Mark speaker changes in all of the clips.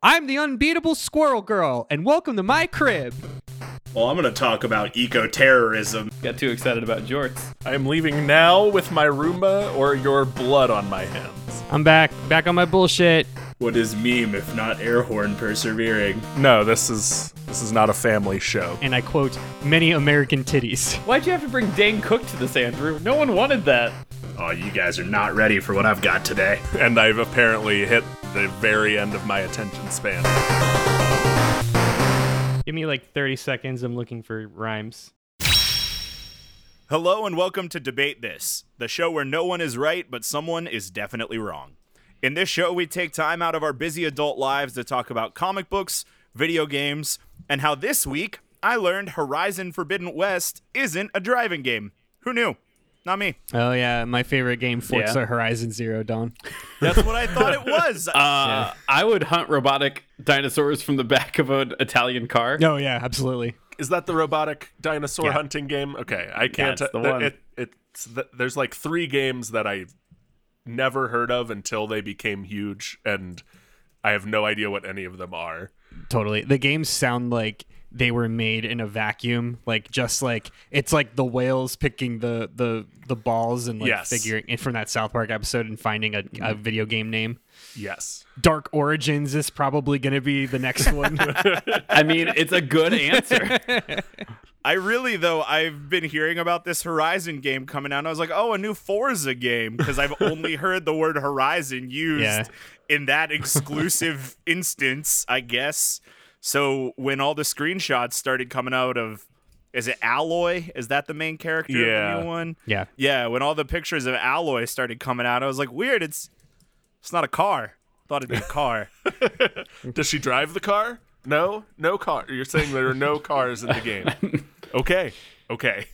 Speaker 1: I'm the unbeatable Squirrel Girl, and welcome to my crib.
Speaker 2: Well, I'm going to talk about eco terrorism.
Speaker 3: Got too excited about jorts.
Speaker 4: I am leaving now with my Roomba or your blood on my hands.
Speaker 1: I'm back, back on my bullshit.
Speaker 2: What is meme if not air horn persevering?
Speaker 4: No, this is this is not a family show.
Speaker 1: And I quote, many American titties.
Speaker 3: Why'd you have to bring Dane Cook to this, Andrew? No one wanted that.
Speaker 2: Oh, you guys are not ready for what I've got today.
Speaker 4: And I've apparently hit the very end of my attention span.
Speaker 1: Give me like 30 seconds, I'm looking for rhymes.
Speaker 2: Hello and welcome to Debate This, the show where no one is right, but someone is definitely wrong. In this show, we take time out of our busy adult lives to talk about comic books, video games, and how this week I learned Horizon Forbidden West isn't a driving game. Who knew? Not me.
Speaker 1: Oh yeah, my favorite game, Forza
Speaker 3: Yeah.
Speaker 1: Horizon Zero Dawn.
Speaker 2: That's what I thought it was.
Speaker 3: Uh, I would hunt robotic dinosaurs from the back of an Italian car.
Speaker 1: Oh yeah, absolutely.
Speaker 4: Is that the robotic dinosaur
Speaker 1: Yeah.
Speaker 4: hunting game? Okay, I can't.
Speaker 3: That's the one.
Speaker 4: It, it's th- there's like three games that I never heard of until they became huge, and I have no idea what any of them are.
Speaker 1: Totally. The games sound like they were made in a vacuum, like just like it's like the whales picking the the the balls and like
Speaker 4: Yes.
Speaker 1: figuring and from that South Park episode and finding a, a mm-hmm. video game name.
Speaker 4: Yes.
Speaker 1: Dark Origins is probably going to be the next one.
Speaker 3: I mean, it's a good answer.
Speaker 2: I really though I've been hearing about this Horizon game coming out. And I was like, oh, a new Forza game because I've only heard the word Horizon used
Speaker 1: Yeah.
Speaker 2: in that exclusive instance, I guess. So when all the screenshots started coming out of, is it Aloy? Is that the main character of
Speaker 4: Yeah.
Speaker 2: the new one?
Speaker 1: yeah.
Speaker 2: Yeah. When all the pictures of Aloy started coming out, I was like, weird. It's it's not a car. Thought it'd be a car.
Speaker 4: Does she drive the car? No, no car. You're saying there are no cars in the game. Okay, okay.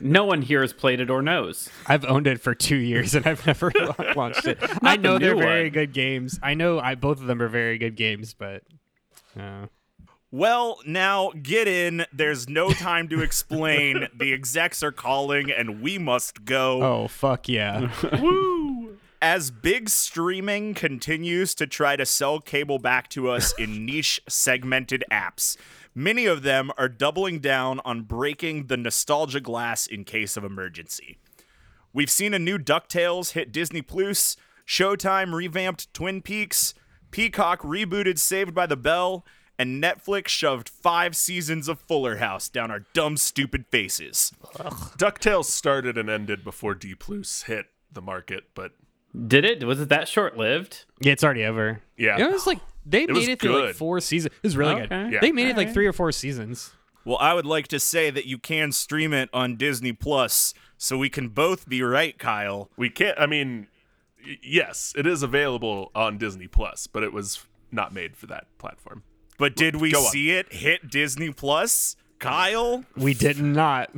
Speaker 3: no one here has played it or knows.
Speaker 1: I've owned it for 2 years and I've never launched it. I
Speaker 3: the
Speaker 1: know they're
Speaker 3: new
Speaker 1: very good games. I know I both of them are very good games, but uh,
Speaker 2: Well, now get in. There's no time to explain. the execs are calling and we must go.
Speaker 1: oh fuck yeah.
Speaker 2: Woo! As big streaming continues to try to sell cable back to us in niche segmented apps, many of them are doubling down on breaking the nostalgia glass in case of emergency. We've seen a new DuckTales hit Disney Plus, Showtime revamped Twin Peaks, Peacock rebooted Saved by the Bell, and Netflix shoved five seasons of Fuller House down our dumb, stupid faces.
Speaker 4: DuckTales started and ended before D Plus hit the market, but
Speaker 3: Did it? Was it that short lived?
Speaker 1: Yeah, it's already over.
Speaker 4: Yeah.
Speaker 1: It was like they
Speaker 4: was
Speaker 1: made it through like four seasons. It was really
Speaker 3: Okay.
Speaker 1: good.
Speaker 4: Yeah.
Speaker 1: They made it like
Speaker 3: Alright.
Speaker 1: three or four seasons.
Speaker 2: Well, I would like to say that you can stream it on Disney Plus, so we can both be right, Kyle.
Speaker 4: we can't. I mean, y- yes, it is available on Disney Plus, but it was not made for that platform.
Speaker 2: But did we
Speaker 4: Go on.
Speaker 2: see it hit Disney Plus, Kyle?
Speaker 1: We did not.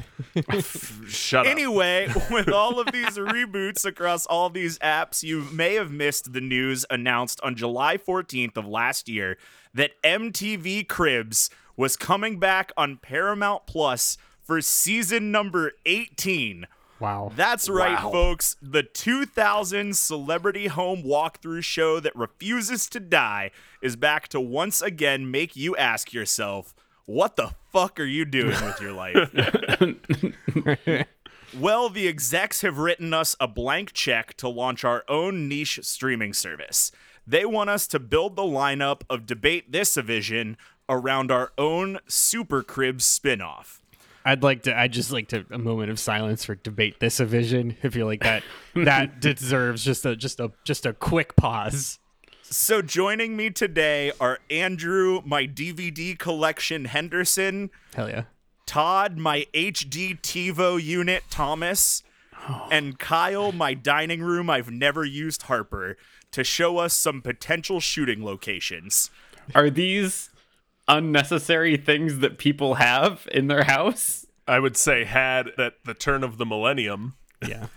Speaker 4: Shut up.
Speaker 2: Anyway, with all of these reboots across all these apps, you may have missed the news announced on July 14th of last year that MTV Cribs was coming back on Paramount Plus for season number 18.
Speaker 1: Wow.
Speaker 2: That's right,
Speaker 4: Wow.
Speaker 2: folks. The 2000 celebrity home walkthrough show that refuses to die is back to once again make you ask yourself, what the fuck are you doing with your life? well, the execs have written us a blank check to launch our own niche streaming service. They want us to build the lineup of Debate This Division around our own Super Cribs spinoff.
Speaker 1: I'd like to. I'd just like to a moment of silence for debate this a vision. I feel like that that deserves just a just a just a quick pause.
Speaker 2: So joining me today are Andrew, my DVD collection Henderson,
Speaker 1: Hell yeah.
Speaker 2: Todd, my HD TiVo unit Thomas, oh. and Kyle, my dining room I've never used Harper, to show us some potential shooting locations.
Speaker 3: Are these unnecessary things that people have in their house?
Speaker 4: I would say had at the turn of the millennium.
Speaker 1: Yeah.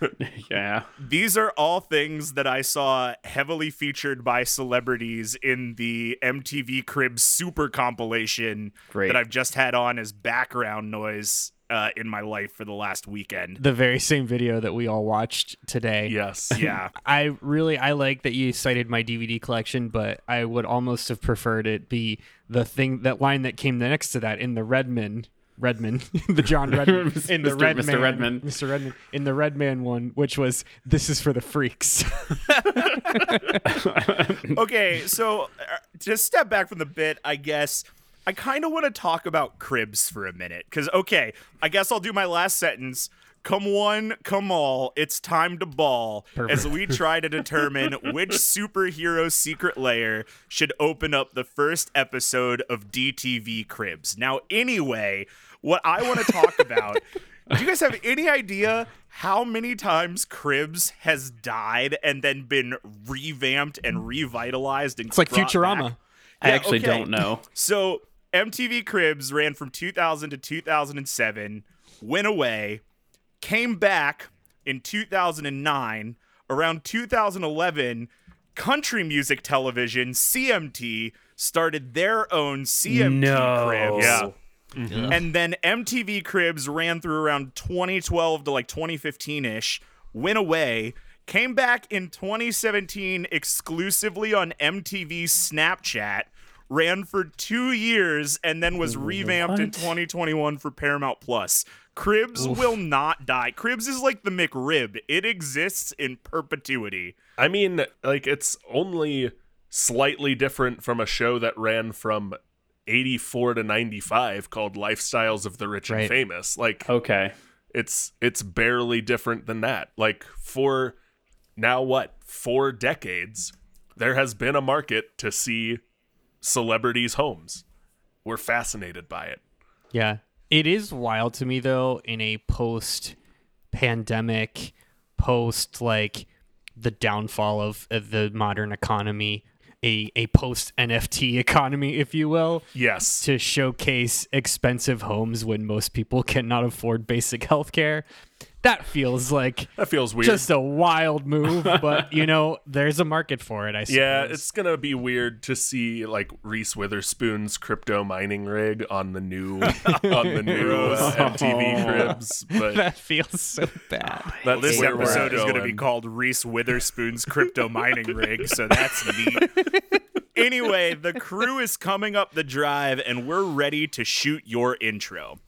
Speaker 3: Yeah.
Speaker 2: These are all things that I saw heavily featured by celebrities in the MTV Cribs Super compilation
Speaker 3: Great.
Speaker 2: that I've just had on as background noise uh, in my life for the last weekend.
Speaker 1: The very same video that we all watched today.
Speaker 4: Yes.
Speaker 2: Yeah.
Speaker 1: I really I like that you cited my DVD collection, but I would almost have preferred it be the thing that line that came next to that in the Redman Redman, the John Redman in the
Speaker 3: Mr.
Speaker 1: Red
Speaker 3: Mr.
Speaker 1: Man,
Speaker 3: Redman.
Speaker 1: Mr. Redman in the Redman one, which was "This is for the freaks."
Speaker 2: okay, so uh, to step back from the bit, I guess I kind of want to talk about cribs for a minute. Because, okay, I guess I'll do my last sentence. Come one, come all, it's time to ball as we try to determine which superhero secret layer should open up the first episode of DTV Cribs. Now, anyway, what I want to talk about do you guys have any idea how many times Cribs has died and then been revamped and revitalized? And
Speaker 1: It's like Futurama.
Speaker 2: back?
Speaker 3: I
Speaker 2: Yeah,
Speaker 3: actually
Speaker 2: okay.
Speaker 3: don't know.
Speaker 2: So MTV Cribs ran from 2000 to 2007, went away, came back in 2009. Around 2011, country music television CMT started their own CMT
Speaker 3: No.
Speaker 2: Cribs.
Speaker 4: Yeah. Mm-hmm.
Speaker 2: And then MTV Cribs ran through around 2012 to like 2015 ish, went away, came back in 2017 exclusively on MTV Snapchat, ran for two years, and then was revamped in 2021 for Paramount Plus. Cribs will not die. Cribs is like the McRib, it exists in perpetuity.
Speaker 4: I mean, like it's only slightly different from a show that ran from 84 to 95 called Lifestyles of the Rich
Speaker 1: Right.
Speaker 4: and Famous. Like
Speaker 3: Okay.
Speaker 4: it's it's barely different than that. Like for now what? 4 decades there has been a market to see celebrities' homes. We're fascinated by it.
Speaker 1: Yeah. It is wild to me though in a post pandemic, post like the downfall of, of the modern economy, a, a post NFT economy, if you will,
Speaker 4: Yes.
Speaker 1: to showcase expensive homes when most people cannot afford basic health care. That feels like
Speaker 4: That feels weird.
Speaker 1: just a wild move, but you know, there's a market for it, I suppose.
Speaker 4: Yeah, it's gonna be weird to see like Reese Witherspoon's crypto mining rig on the new on the new MTV oh. Cribs, but
Speaker 1: that feels so bad.
Speaker 4: that's
Speaker 2: This
Speaker 4: where
Speaker 2: episode is going to be called Reese Witherspoon's crypto mining rig, so that's neat. anyway, the crew is coming up the drive, and we're ready to shoot your intro.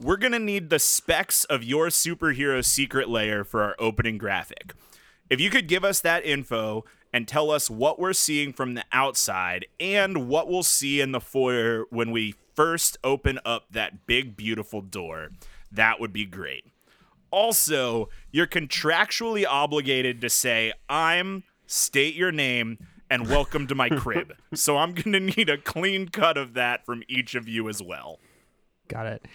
Speaker 2: We're going to need the specs of your superhero secret layer for our opening graphic. If you could give us that info and tell us what we're seeing from the outside and what we'll see in the foyer when we first open up that big, beautiful door, that would be great. Also, you're contractually obligated to say, I'm, state your name, and welcome to my crib. so I'm going to need a clean cut of that from each of you as well.
Speaker 1: Got it.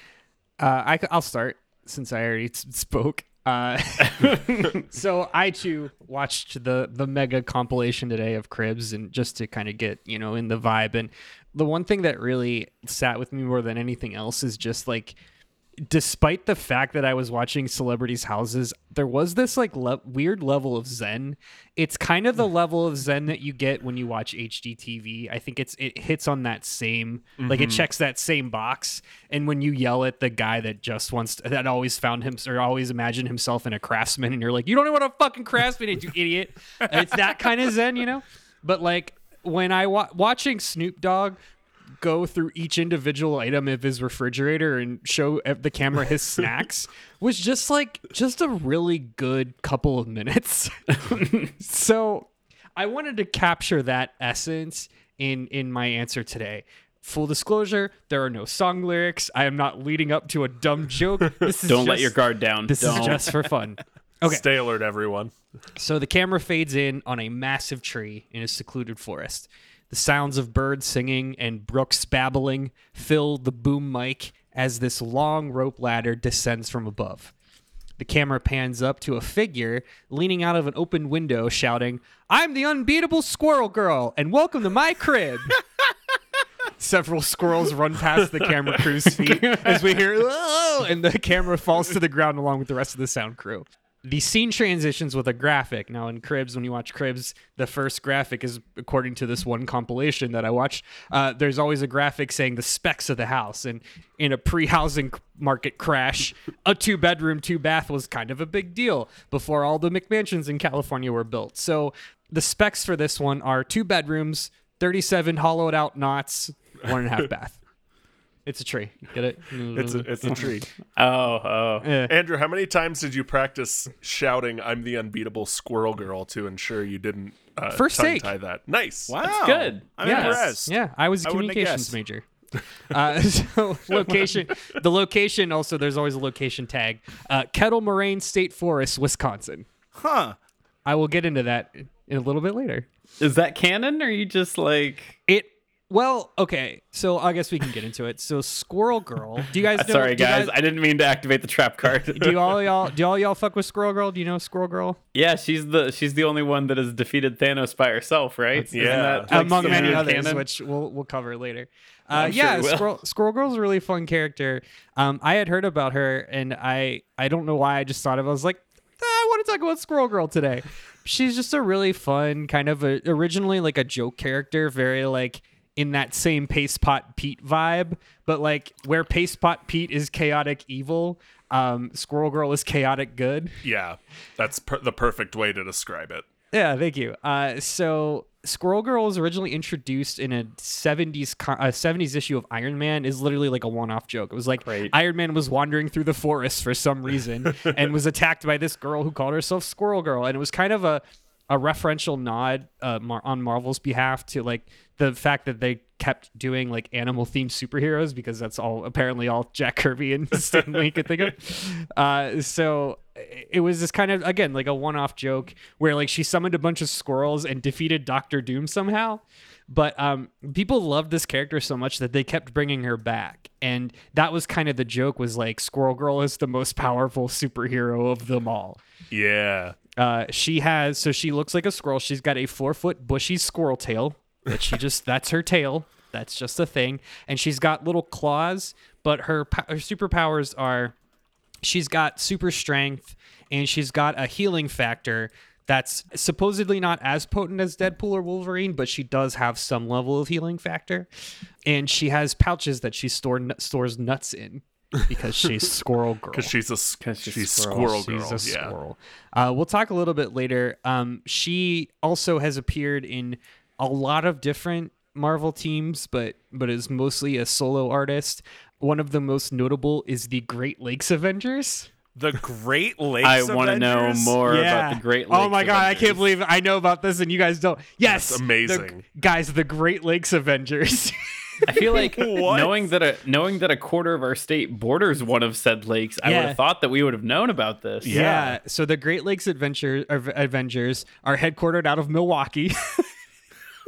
Speaker 1: Uh, I, will start since I already spoke. Uh, so I too watched the the mega compilation today of Cribs, and just to kind of get you know in the vibe. And the one thing that really sat with me more than anything else is just like despite the fact that I was watching celebrities' houses, there was this like le- weird level of zen. It's kind of the mm. level of zen that you get when you watch HGTV. I think it's it hits on that same like it mm-hmm. checks that same box. And when you yell at the guy that just wants to, that always found him or always imagined himself in a craftsman, and you're like, you don't know what a fucking craftsman is, you idiot. it's that kind of zen, you know. But like when I wa- watching Snoop Dogg go through each individual item of his refrigerator and show the camera his snacks was just like just a really good couple of minutes. so I wanted to capture that essence in in my answer today. Full disclosure, there are no song lyrics. I am not leading up to a dumb joke. This is
Speaker 3: Don't let your guard down.
Speaker 1: This
Speaker 3: Don't.
Speaker 1: is just for fun. Okay.
Speaker 4: Stay alert, everyone.
Speaker 1: So the camera fades in on a massive tree in a secluded forest. The sounds of birds singing and brooks babbling fill the boom mic as this long rope ladder descends from above. The camera pans up to a figure leaning out of an open window shouting, I'm the unbeatable squirrel girl, and welcome to my crib. Several squirrels run past the camera crew's feet as we hear, oh, and the camera falls to the ground along with the rest of the sound crew. The scene transitions with a graphic. Now in Cribs, when you watch Cribs, the first graphic is according to this one compilation that I watched. Uh, there's always a graphic saying the specs of the house, and in a pre-housing market crash, a two-bedroom, two-bath was kind of a big deal before all the McMansions in California were built. So the specs for this one are two bedrooms, 37 hollowed out knots, one and a half bath. It's a tree. Get it?
Speaker 4: It's a, it's a tree.
Speaker 3: Oh, oh.
Speaker 1: Eh.
Speaker 4: Andrew, how many times did you practice shouting "I'm the unbeatable squirrel girl" to ensure you didn't uh,
Speaker 1: First
Speaker 4: tongue
Speaker 1: take.
Speaker 4: tie that? Nice.
Speaker 2: Wow, That's
Speaker 3: good.
Speaker 2: I'm
Speaker 1: Yes.
Speaker 2: impressed.
Speaker 1: Yeah, I was a
Speaker 2: I
Speaker 1: communications major. Uh, so location, the location also there's always a location tag. Uh, Kettle Moraine State Forest, Wisconsin.
Speaker 2: Huh.
Speaker 1: I will get into that in a little bit later.
Speaker 3: Is that canon or are you just like
Speaker 1: It well, okay. So I guess we can get into it. So Squirrel Girl, do you guys? Know,
Speaker 3: Sorry
Speaker 1: you
Speaker 3: guys, I didn't mean to activate the trap card.
Speaker 1: do you all y'all do all y'all fuck with Squirrel Girl? Do you know Squirrel Girl?
Speaker 3: yeah, she's the she's the only one that has defeated Thanos by herself, right? Isn't
Speaker 4: yeah.
Speaker 3: that, like,
Speaker 1: among many others,
Speaker 3: canon?
Speaker 1: which we'll we'll cover later. Uh,
Speaker 3: sure
Speaker 1: yeah. Squirrel, Squirrel Girl's a really fun character. Um, I had heard about her, and I I don't know why I just thought of. it. I was like, "Ah, I want to talk about Squirrel Girl today. She's just a really fun kind of a, originally like a joke character, very like in that same Paste Pot Pete vibe, but like where Paste Pot Pete is chaotic evil, um, Squirrel Girl is chaotic good.
Speaker 4: Yeah, that's per- the perfect way to describe it.
Speaker 1: Yeah, thank you. Uh, so Squirrel Girl was originally introduced in a 70s co- uh, 70s issue of Iron Man is literally like a one-off joke. It was like
Speaker 3: Great.
Speaker 1: Iron Man was wandering through the forest for some reason and was attacked by this girl who called herself Squirrel Girl and it was kind of a a referential nod uh, mar- on Marvel's behalf to like the fact that they kept doing like animal themed superheroes because that's all apparently all Jack Kirby and Stan Lee could think of. Uh, so it was this kind of again like a one-off joke where like she summoned a bunch of squirrels and defeated Doctor Doom somehow. But um, people loved this character so much that they kept bringing her back, and that was kind of the joke. Was like Squirrel Girl is the most powerful superhero of them all.
Speaker 4: Yeah,
Speaker 1: Uh, she has so she looks like a squirrel. She's got a four foot bushy squirrel tail she just that's her tail. That's just a thing, and she's got little claws. But her her superpowers are she's got super strength and she's got a healing factor that's supposedly not as potent as Deadpool or Wolverine, but she does have some level of healing factor. And she has pouches that she store, stores nuts in because she's Squirrel Girl.
Speaker 4: because she's a
Speaker 3: 'Cause she's
Speaker 4: she's,
Speaker 3: squirrel.
Speaker 4: squirrel girl.
Speaker 1: She's a
Speaker 4: yeah,
Speaker 1: squirrel. Uh, we'll talk a little bit later. Um, she also has appeared in a lot of different Marvel teams, but but is mostly a solo artist. One of the most notable is the Great Lakes Avengers.
Speaker 2: The Great Lakes.
Speaker 3: I want to know
Speaker 2: Avengers?
Speaker 3: more about the Great oh Lakes.
Speaker 1: oh my god, I can't believe I know about this and you guys don't. Yes,
Speaker 4: That's
Speaker 1: the-
Speaker 4: amazing.
Speaker 1: guys. The Great Lakes Avengers.
Speaker 3: I feel like
Speaker 2: What?
Speaker 3: knowing that a knowing that a quarter of our state borders one of said lakes, I would have thought that we would have known about this.
Speaker 1: yeah. So the Great Lakes Adventure Avengers are headquartered out of Milwaukee.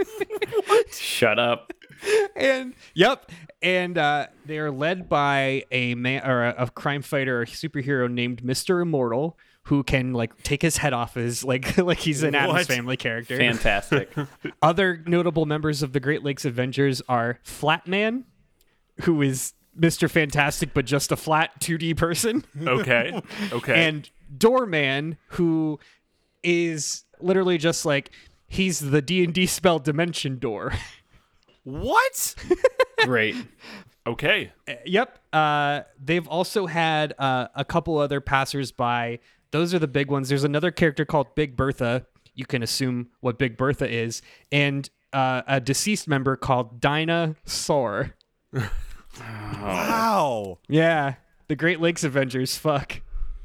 Speaker 3: Shut up.
Speaker 1: and yep, and uh, they are led by a man or a, a crime fighter or superhero named Mister Immortal, who can like take his head off his like like he's an
Speaker 2: Addams
Speaker 1: Family character.
Speaker 3: Fantastic.
Speaker 1: Other notable members of the Great Lakes Avengers are Flatman, who is Mister Fantastic but just a flat 2D person,
Speaker 4: Okay, okay.
Speaker 1: and Doorman, who is literally just like he's the D and D spell Dimension Door.
Speaker 2: What?
Speaker 3: Great.
Speaker 4: okay,
Speaker 1: Yep. Uh, they've also had uh, a couple other passersby. Those are the big ones. There's another character called Big Bertha. You can assume what Big Bertha is, and uh, a deceased member called Dinah Soar.
Speaker 2: Wow.
Speaker 1: Yeah, the Great Lakes Avengers. Fuck.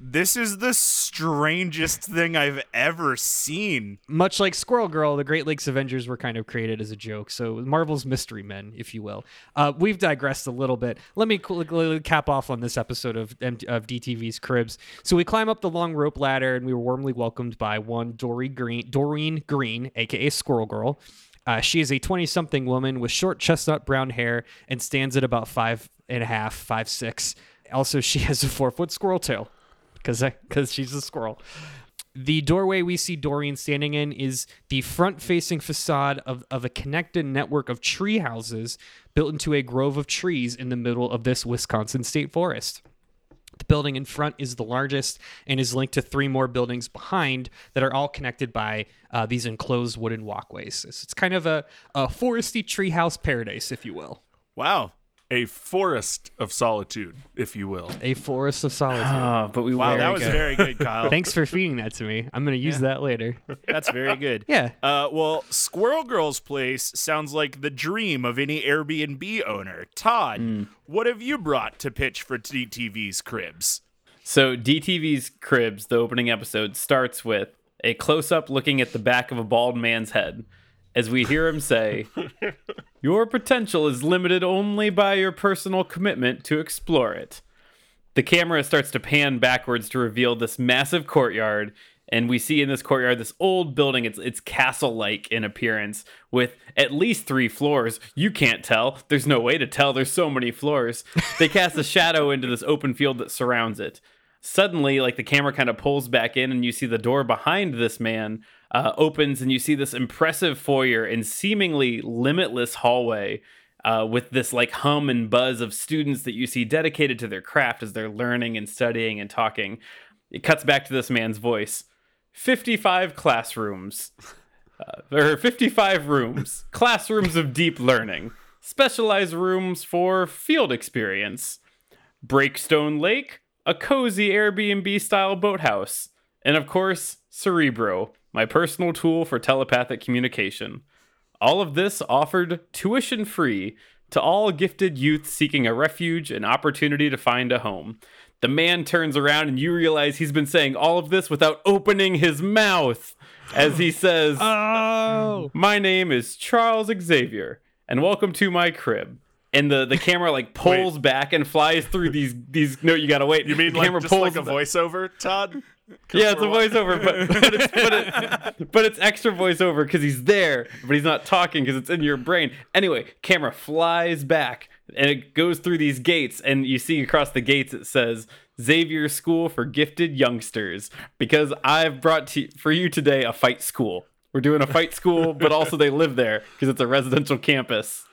Speaker 2: This is the strangest thing I've ever seen.
Speaker 1: Much like Squirrel Girl, the Great Lakes Avengers were kind of created as a joke. So Marvel's mystery men, if you will. Uh, we've digressed a little bit. Let me quickly cap off on this episode of of DTV's Cribs. So we climb up the long rope ladder, and we were warmly welcomed by one Dory Green, Doreen Green, aka Squirrel Girl. Uh, she is a 20 something woman with short chestnut brown hair and stands at about five and a half, five, six. Also, she has a four foot squirrel tail because because she's a squirrel. The doorway we see Doreen standing in is the front facing facade of, of a connected network of tree houses built into a grove of trees in the middle of this Wisconsin state forest. The building in front is the largest and is linked to three more buildings behind that are all connected by uh, these enclosed wooden walkways. It's, it's kind of a, a foresty treehouse paradise, if you will.
Speaker 2: Wow.
Speaker 4: A forest of solitude, if you will.
Speaker 1: A forest of solitude.
Speaker 3: Oh, but we
Speaker 2: Wow, that was very good, Kyle.
Speaker 1: Thanks for feeding that to me. I'm going to use that later.
Speaker 2: That's very good.
Speaker 1: Yeah.
Speaker 2: Uh, well, Squirrel Girl's place sounds like the dream of any Airbnb owner. Todd, what have you brought to pitch for DTV's Cribs?
Speaker 3: So DTV's Cribs, the opening episode, starts with a close-up looking at the back of a bald man's head as we hear him say, "Your potential is limited only by your personal commitment to explore it." The camera starts to pan backwards to reveal this massive courtyard, and we see in this courtyard this old building. It's it's castle-like in appearance, with at least three floors. You can't tell. There's no way to tell. There's so many floors. They cast a shadow into this open field that surrounds it. Suddenly, like the camera kind of pulls back in, and you see the door behind this man uh, opens, and you see this impressive foyer and seemingly limitless hallway uh, with this like hum and buzz of students that you see dedicated to their craft as they're learning and studying and talking. It cuts back to this man's voice. 55 classrooms, uh, there are 55 rooms, classrooms of deep learning, specialized rooms for field experience, Breakstone Lake, a cozy Airbnb style boathouse, and of course, Cerebro, my personal tool for telepathic communication. All of this offered tuition free to all gifted youth seeking a refuge and opportunity to find a home. The man turns around and you realize he's been saying all of this without opening his mouth as he says,
Speaker 1: Oh.
Speaker 3: My name is Charles Xavier, and welcome to my crib. And the, the camera like pulls back and flies through these these. No, you gotta wait.
Speaker 4: You mean
Speaker 3: the
Speaker 4: like
Speaker 3: camera
Speaker 4: just like a
Speaker 3: back.
Speaker 4: voiceover, Todd?
Speaker 3: Yeah, it's a voiceover, but but it's, but, it, but it's extra voiceover because he's there, but he's not talking because it's in your brain. Anyway, camera flies back and it goes through these gates, and you see across the gates it says Xavier School for Gifted Youngsters because I've brought to, for you today a fight school. We're doing a fight school, but also they live there because it's a residential campus.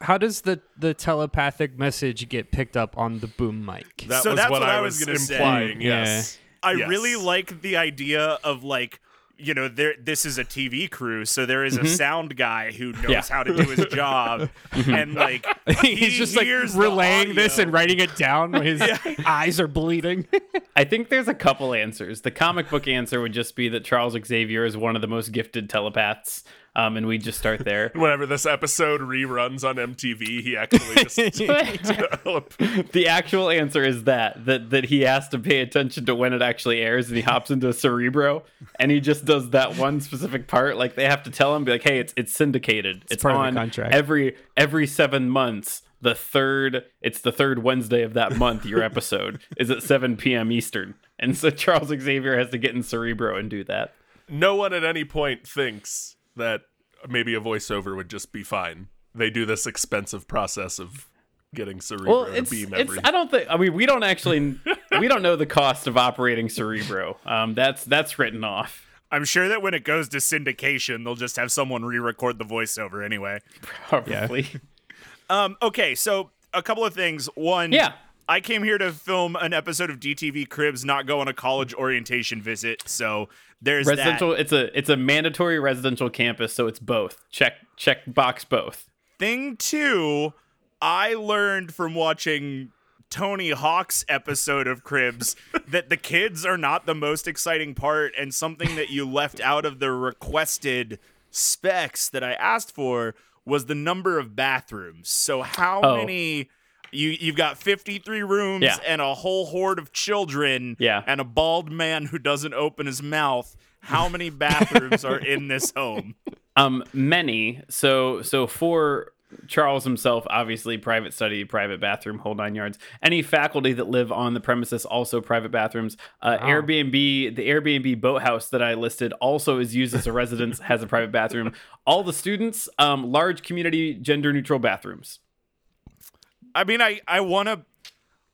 Speaker 1: How does the, the telepathic message get picked up on the boom mic?
Speaker 4: That
Speaker 2: So
Speaker 4: was
Speaker 2: that's
Speaker 4: what,
Speaker 2: what
Speaker 4: I
Speaker 2: I
Speaker 4: was,
Speaker 2: was gonna say.
Speaker 4: implying.
Speaker 1: Yeah.
Speaker 4: Yes.
Speaker 2: I
Speaker 4: Yes.
Speaker 2: really like the idea of like you know there this is a TV crew so there is a mm-hmm. sound guy who knows
Speaker 3: Yeah.
Speaker 2: how to do his job mm-hmm. and like he
Speaker 1: He's just like relaying this and writing it down when his eyes are bleeding.
Speaker 3: I think there's a couple answers. The comic book answer would just be that Charles Xavier is one of the most gifted telepaths, um, and we just start there.
Speaker 4: Whenever this episode reruns on MTV, he actually just
Speaker 3: the actual answer is that that that he has to pay attention to when it actually airs and he hops into cerebro and he just does that one specific part. Like they have to tell him be like hey it's it's syndicated. It's,
Speaker 1: part of the
Speaker 3: on
Speaker 1: contract.
Speaker 3: every every seven months the third it's the third wednesday of that month your episode is at 7 p.m eastern. And so charles xavier has to get in cerebro and do that.
Speaker 4: No one at any point thinks that maybe a voiceover would just be fine. They do this expensive process of getting Cerebro
Speaker 3: well
Speaker 4: to
Speaker 3: it's,
Speaker 4: beam
Speaker 3: it's
Speaker 4: every.
Speaker 3: i don't think i mean we don't actually we don't know the cost of operating cerebro um that's that's written off
Speaker 2: I'm sure that when it goes to syndication they'll just have someone re-record the voiceover anyway
Speaker 3: probably
Speaker 2: um okay so a couple of things one
Speaker 3: Yeah.
Speaker 2: I came here to film an episode of DTV Cribs, not go on a college orientation visit. So there's
Speaker 3: residential
Speaker 2: that.
Speaker 3: it's a it's a mandatory residential campus so it's both check check box both
Speaker 2: Thing two, I learned from watching Tony Hawk's episode of Cribs that the kids are not the most exciting part, and something that you left out of the requested specs that I asked for was the number of bathrooms. So how
Speaker 3: Oh.
Speaker 2: many? You you've got 53 rooms
Speaker 3: Yeah.
Speaker 2: and a whole horde of children
Speaker 3: Yeah.
Speaker 2: and a bald man who doesn't open his mouth. How many bathrooms are in this home?
Speaker 3: um many so so for charles himself obviously private study private bathroom whole nine yards any faculty that live on the premises also private bathrooms uh, airbnb the airbnb boathouse that i listed also is used as a residence has a private bathroom all the students um, large community gender neutral bathrooms
Speaker 2: I mean, I I want to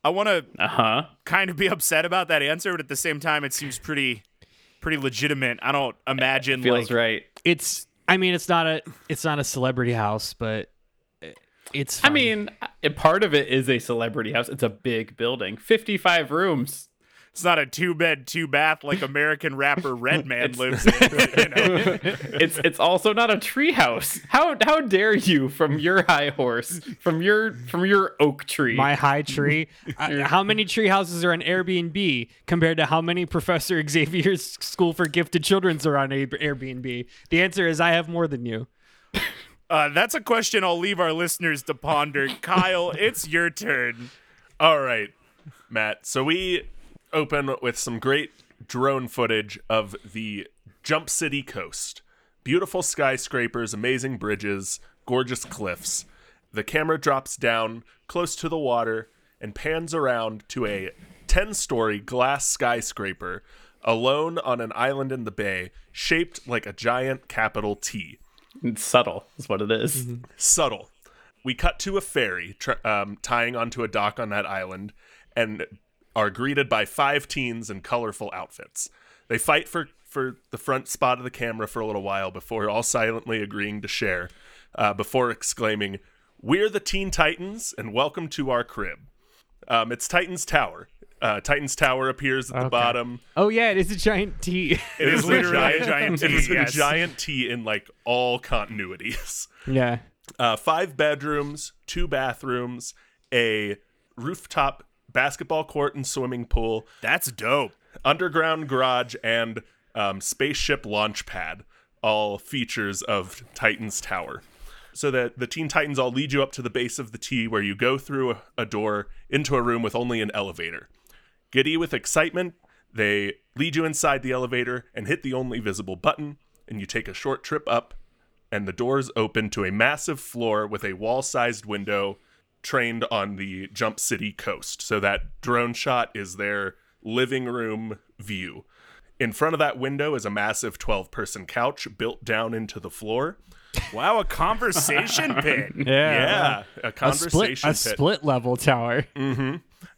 Speaker 2: I want to
Speaker 3: uh-huh
Speaker 2: kind of be upset about that answer, but at the same time, it seems pretty pretty legitimate. I don't imagine
Speaker 3: feels
Speaker 2: like
Speaker 3: right
Speaker 1: it's I mean it's not a it's not a celebrity house, but It's.
Speaker 3: I mean, part of it is a celebrity house. It's a big building, 55 rooms.
Speaker 2: It's not a two bed, two bath like American rapper Redman lives in. You know?
Speaker 3: It's it's also not a treehouse. How how dare you from your high horse, from your from your oak tree?
Speaker 1: my high tree. uh, how many tree houses are on Airbnb compared to how many Professor Xavier's School for Gifted Children's are on A- Airbnb? The answer is I have more than you.
Speaker 2: Uh, that's a question I'll leave our listeners to ponder. Kyle, it's your turn.
Speaker 4: All right, Matt. So we open with some great drone footage of the Jump City coast. Beautiful skyscrapers, amazing bridges, gorgeous cliffs. The camera drops down close to the water and pans around to a 10 story glass skyscraper alone on an island in the bay shaped like a giant capital T
Speaker 3: It's subtle, is what it is.
Speaker 4: subtle. We cut to a ferry tr- um, tying onto a dock on that island and are greeted by five teens in colorful outfits. They fight for, for the front spot of the camera for a little while before all silently agreeing to share, uh, before exclaiming, We're the Teen Titans and welcome to our crib. Um, it's Titan's Tower. Uh, Titan's Tower appears at the
Speaker 1: Okay.
Speaker 4: bottom.
Speaker 1: Oh yeah, it is a giant T.
Speaker 2: It is literally a giant T.
Speaker 4: It is
Speaker 2: T,
Speaker 4: a
Speaker 2: yes.
Speaker 4: giant T in like all continuities.
Speaker 1: yeah.
Speaker 4: uh, five bedrooms, two bathrooms, a rooftop basketball court and swimming pool,
Speaker 2: That's dope.
Speaker 4: underground garage, and um, spaceship launch pad. All features of Titan's Tower. So that the Teen Titans all lead you up to the base of the T, where you go through a, a door into a room with only an elevator. Giddy with excitement, they lead you inside the elevator and hit the only visible button, and you take a short trip up and the doors open to a massive floor with a wall sized window trained on the Jump City coast. So that drone shot is their living room view. In front of that window is a massive 12 person couch built down into the floor.
Speaker 2: Wow, a conversation pit.
Speaker 4: Yeah, a
Speaker 1: A split,
Speaker 4: conversation
Speaker 1: a split level tower.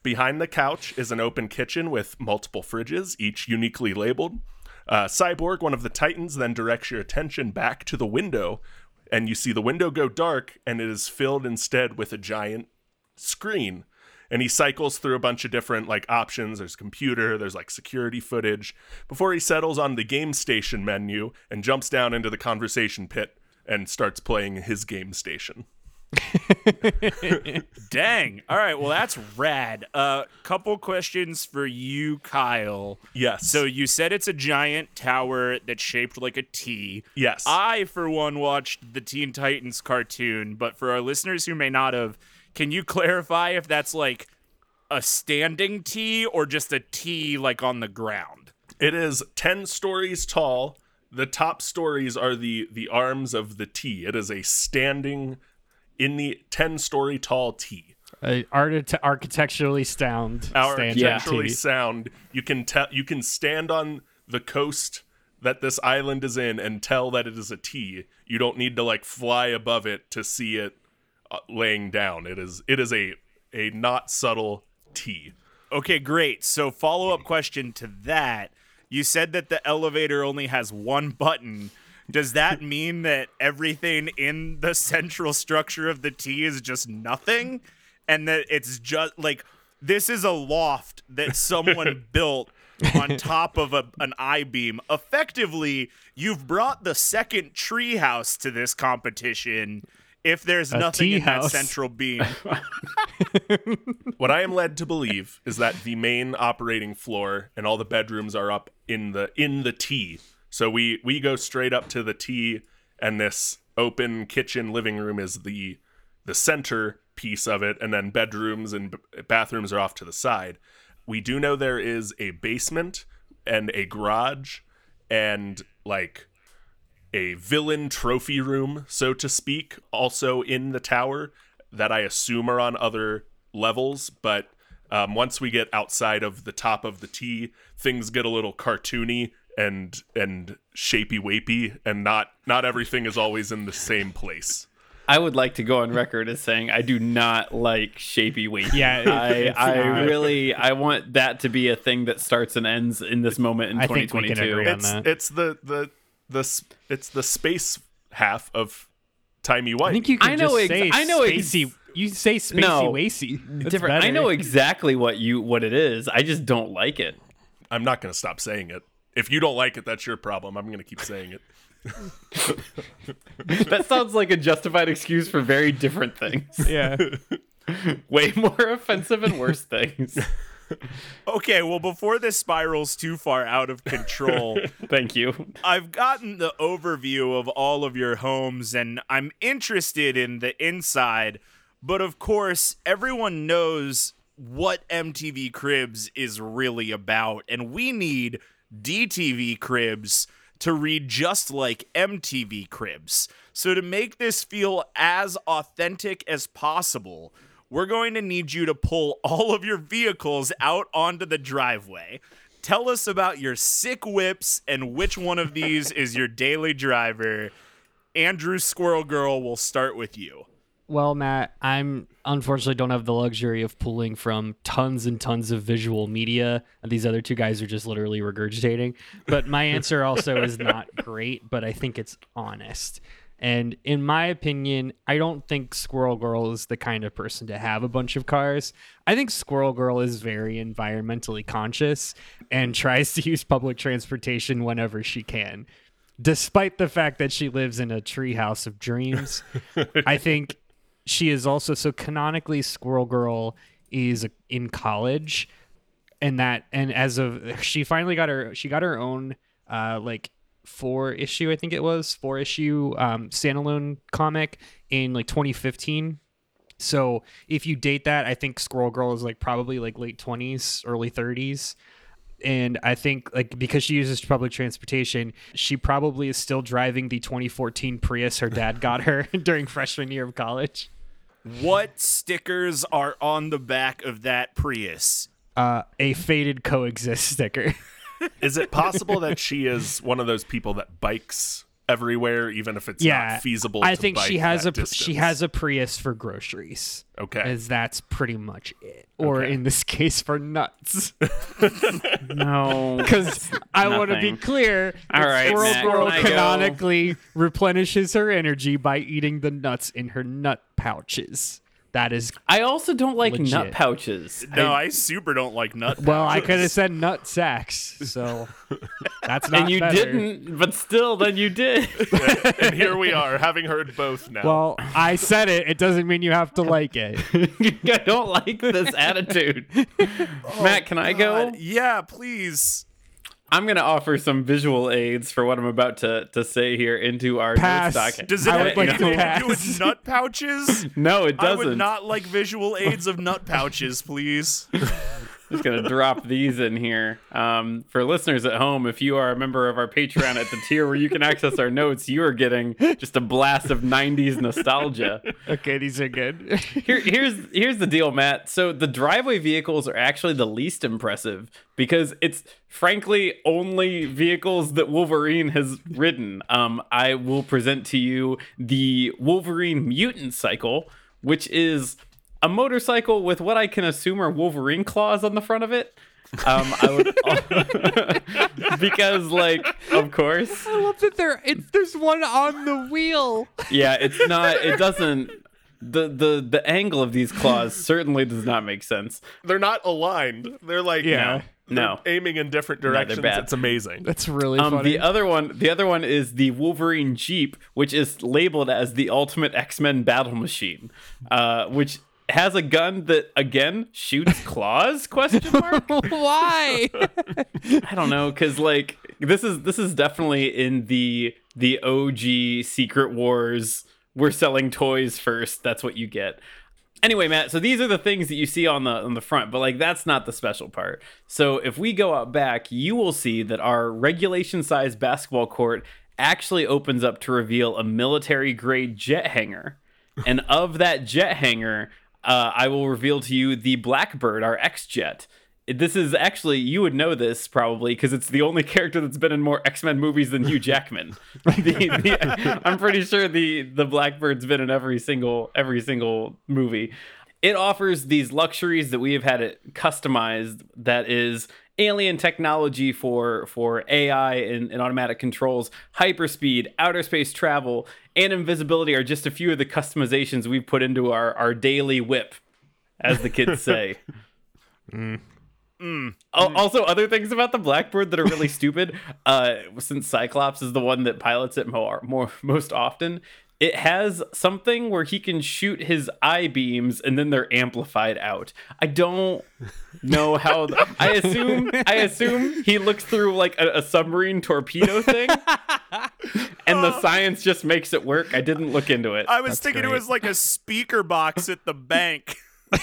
Speaker 4: Behind the couch is an open kitchen with multiple fridges, each uniquely labeled. Uh, Cyborg, one of the Titans, then directs your attention back to the window, and you see the window go dark, and it is filled instead with a giant screen. And he cycles through a bunch of different like options. There's computer, there's like security footage, before he settles on the game station menu and jumps down into the conversation pit and starts playing his game station.
Speaker 2: Dang. All right, well that's rad. A uh, couple questions for you, Kyle.
Speaker 4: Yes.
Speaker 2: So you said it's a giant tower that's shaped like a T.
Speaker 4: yes.
Speaker 2: I, for one, watched the Teen Titans cartoon, but for our listeners who may not have, can you clarify if that's like a standing T or just a T like on the ground?
Speaker 4: It is 10 stories tall. The top stories are the the arms of the T. It is a standing in the 10 story tall T.
Speaker 1: Uh, art- architecturally sound.
Speaker 4: Architecturally
Speaker 1: T.
Speaker 4: sound. You can tell you can stand on the coast that this island is in and tell that it is a T. You don't need to like fly above it to see it uh, laying down. It is it is a a not subtle T.
Speaker 2: Okay, great. So, follow up question to that. You said that the elevator only has one button. Does that mean that everything in the central structure of the T is just nothing? And that it's just like this is a loft that someone built on top of a, an I beam. Effectively, you've brought the second tree house to this competition if there's nothing
Speaker 1: tea
Speaker 2: in that central beam.
Speaker 4: what I am led to believe is that the main operating floor and all the bedrooms are up in the in the T. So we we go straight up to the T, and this open kitchen living room is the the center piece of it, and then bedrooms and b- bathrooms are off to the side. We do know there is a basement and a garage and like a villain trophy room, so to speak, also in the tower that I assume are on other levels. But um, once we get outside of the top of the T, things get a little cartoony and and shapey wapey, and not not everything is always in the same place.
Speaker 3: I would like to go on record as saying I do not like shapy weight.
Speaker 1: Yeah, it-
Speaker 3: I, I really I want that to be a thing that starts and ends in this moment in
Speaker 1: I think we can
Speaker 3: 2022.
Speaker 1: agree on
Speaker 4: It's
Speaker 1: that.
Speaker 4: it's the the the it's the space half of timey white.
Speaker 1: I think you can
Speaker 3: I know
Speaker 1: just
Speaker 3: ex-
Speaker 1: say
Speaker 3: I know ex-
Speaker 1: spacey. you say spacey
Speaker 3: No.
Speaker 1: wacy. That's
Speaker 3: different. I know exactly what you what it is. I just don't like it.
Speaker 4: I'm not going to stop saying it. If you don't like it, that's your problem. I'm going to keep saying it.
Speaker 3: That sounds like a justified excuse for very different things.
Speaker 1: Yeah.
Speaker 3: Way more offensive and worse things.
Speaker 2: Okay, well, before this spirals too far out of control,
Speaker 3: Thank you.
Speaker 2: I've gotten the overview of all of your homes and I'm interested in the inside. But of course, everyone knows what MTV Cribs is really about, and we need DTV Cribs to read just like MTV Cribs. So, to make this feel as authentic as possible, we're going to need you to pull all of your vehicles out onto the driveway. Tell us about your sick whips and which one of these is your daily driver. Andrew Squirrel Girl will start with you.
Speaker 1: Well, Matt, I'm unfortunately don't have the luxury of pulling from tons and tons of visual media. These other two guys are just literally regurgitating. But my answer also is not great, but I think it's honest. And in my opinion, I don't think Squirrel Girl is the kind of person to have a bunch of cars. I think Squirrel Girl is very environmentally conscious and tries to use public transportation whenever she can. Despite the fact that she lives in a treehouse of dreams, I think she is also so canonically Squirrel Girl is in college and that and as of she finally got her she got her own uh like four issue I think it was four issue um standalone comic in like 2015 so if you date that I think Squirrel Girl is like probably like late 20s early 30s and I think like because she uses public transportation, she probably is still driving the 2014 Prius her dad got her during freshman year of college.
Speaker 2: What stickers are on the back of that Prius?
Speaker 1: Uh, a faded coexist sticker.
Speaker 4: Is it possible that she is one of those people that bikes everywhere, even if it's
Speaker 1: yeah,
Speaker 4: not feasible?
Speaker 1: I
Speaker 4: to
Speaker 1: think she has a
Speaker 4: that
Speaker 1: she has a Prius for groceries.
Speaker 4: Okay.
Speaker 1: as that's pretty much it. Or
Speaker 4: Okay.
Speaker 1: in this case, for nuts.
Speaker 3: No.
Speaker 1: Because I want to be clear,
Speaker 3: All
Speaker 1: that Squirrel
Speaker 3: Matt,
Speaker 1: Girl
Speaker 3: can go?
Speaker 1: canonically replenishes her energy by eating the nuts in her nut pouches. That is
Speaker 3: I also don't like
Speaker 1: Legit.
Speaker 3: nut pouches.
Speaker 2: No, I, super don't like nut.
Speaker 1: well. I could have said nut sacks, so that's not.
Speaker 3: and you
Speaker 1: better.
Speaker 3: didn't, but still, then you did.
Speaker 4: and here we are, having heard both now.
Speaker 1: Well, I said it. It doesn't mean you have to like it.
Speaker 3: I don't like this attitude. Matt, can I go?
Speaker 2: God, Yeah, please.
Speaker 3: I'm gonna offer some visual aids for what I'm about to, to say here into our
Speaker 1: Pass.
Speaker 3: notes.
Speaker 2: Does it
Speaker 1: I
Speaker 2: have
Speaker 1: like to
Speaker 2: anything to do with nut pouches?
Speaker 3: No, it doesn't.
Speaker 2: I would not like visual aids of nut pouches, please.
Speaker 3: Just gonna drop these in here. Um, for listeners at home, if you are a member of our Patreon at the tier where you can access our notes, you are getting just a blast of '90s nostalgia.
Speaker 1: Okay, these are good.
Speaker 3: Here, here's here's the deal, Matt. So the driveway vehicles are actually the least impressive because it's frankly only vehicles that Wolverine has ridden. Um, I will present to you the Wolverine Mutant Cycle, which is a motorcycle with what I can assume are Wolverine claws on the front of it. Um, I would because, like, of course,
Speaker 1: I love that there. It, there's one on the wheel.
Speaker 3: yeah, it's not. It doesn't. The the the angle of these claws certainly does not make sense.
Speaker 4: they're not aligned. They're like
Speaker 1: Yeah.
Speaker 3: No.
Speaker 4: aiming in different
Speaker 3: they're
Speaker 4: directions.
Speaker 3: bad.
Speaker 4: it's amazing.
Speaker 1: That's really
Speaker 3: Um,
Speaker 1: funny.
Speaker 3: the other one, the other one is the Wolverine Jeep, which is labeled as the ultimate X Men battle machine, uh, which has a gun that again shoots claws? Question mark.
Speaker 1: Why?
Speaker 3: I don't know, cause like this is this is definitely in the the OG Secret Wars. We're selling toys first. That's what you get. Anyway, Matt, so these are the things that you see on the on the front, but like that's not the special part. So if we go out back, you will see that our regulation size basketball court actually opens up to reveal a military grade jet hangar. and of that jet hangar, uh, I will reveal to you the Blackbird, our X jet. This is actually you would know this probably because it's the only character that's been in more X Men movies than Hugh Jackman. The- the- I'm pretty sure the the Blackbird's been in every single every single movie. It offers these luxuries that we have had it customized. That is alien technology for for AI and, and automatic controls, hyperspeed, outer space travel, and invisibility are just a few of the customizations we've put into our our daily whip, as the kids say. Mm. Mm. Al- mm. Also, other things about the Blackbird that are really stupid. Uh, since Cyclops is the one that pilots it more, more most often, it has something where he can shoot his eye beams and then they're amplified out. I don't know how. th- I assume. I assume he looks through like a, a submarine torpedo thing, and the oh. science just makes it work. I didn't look into it.
Speaker 2: I was
Speaker 1: That's
Speaker 2: thinking it was like a speaker box at the bank.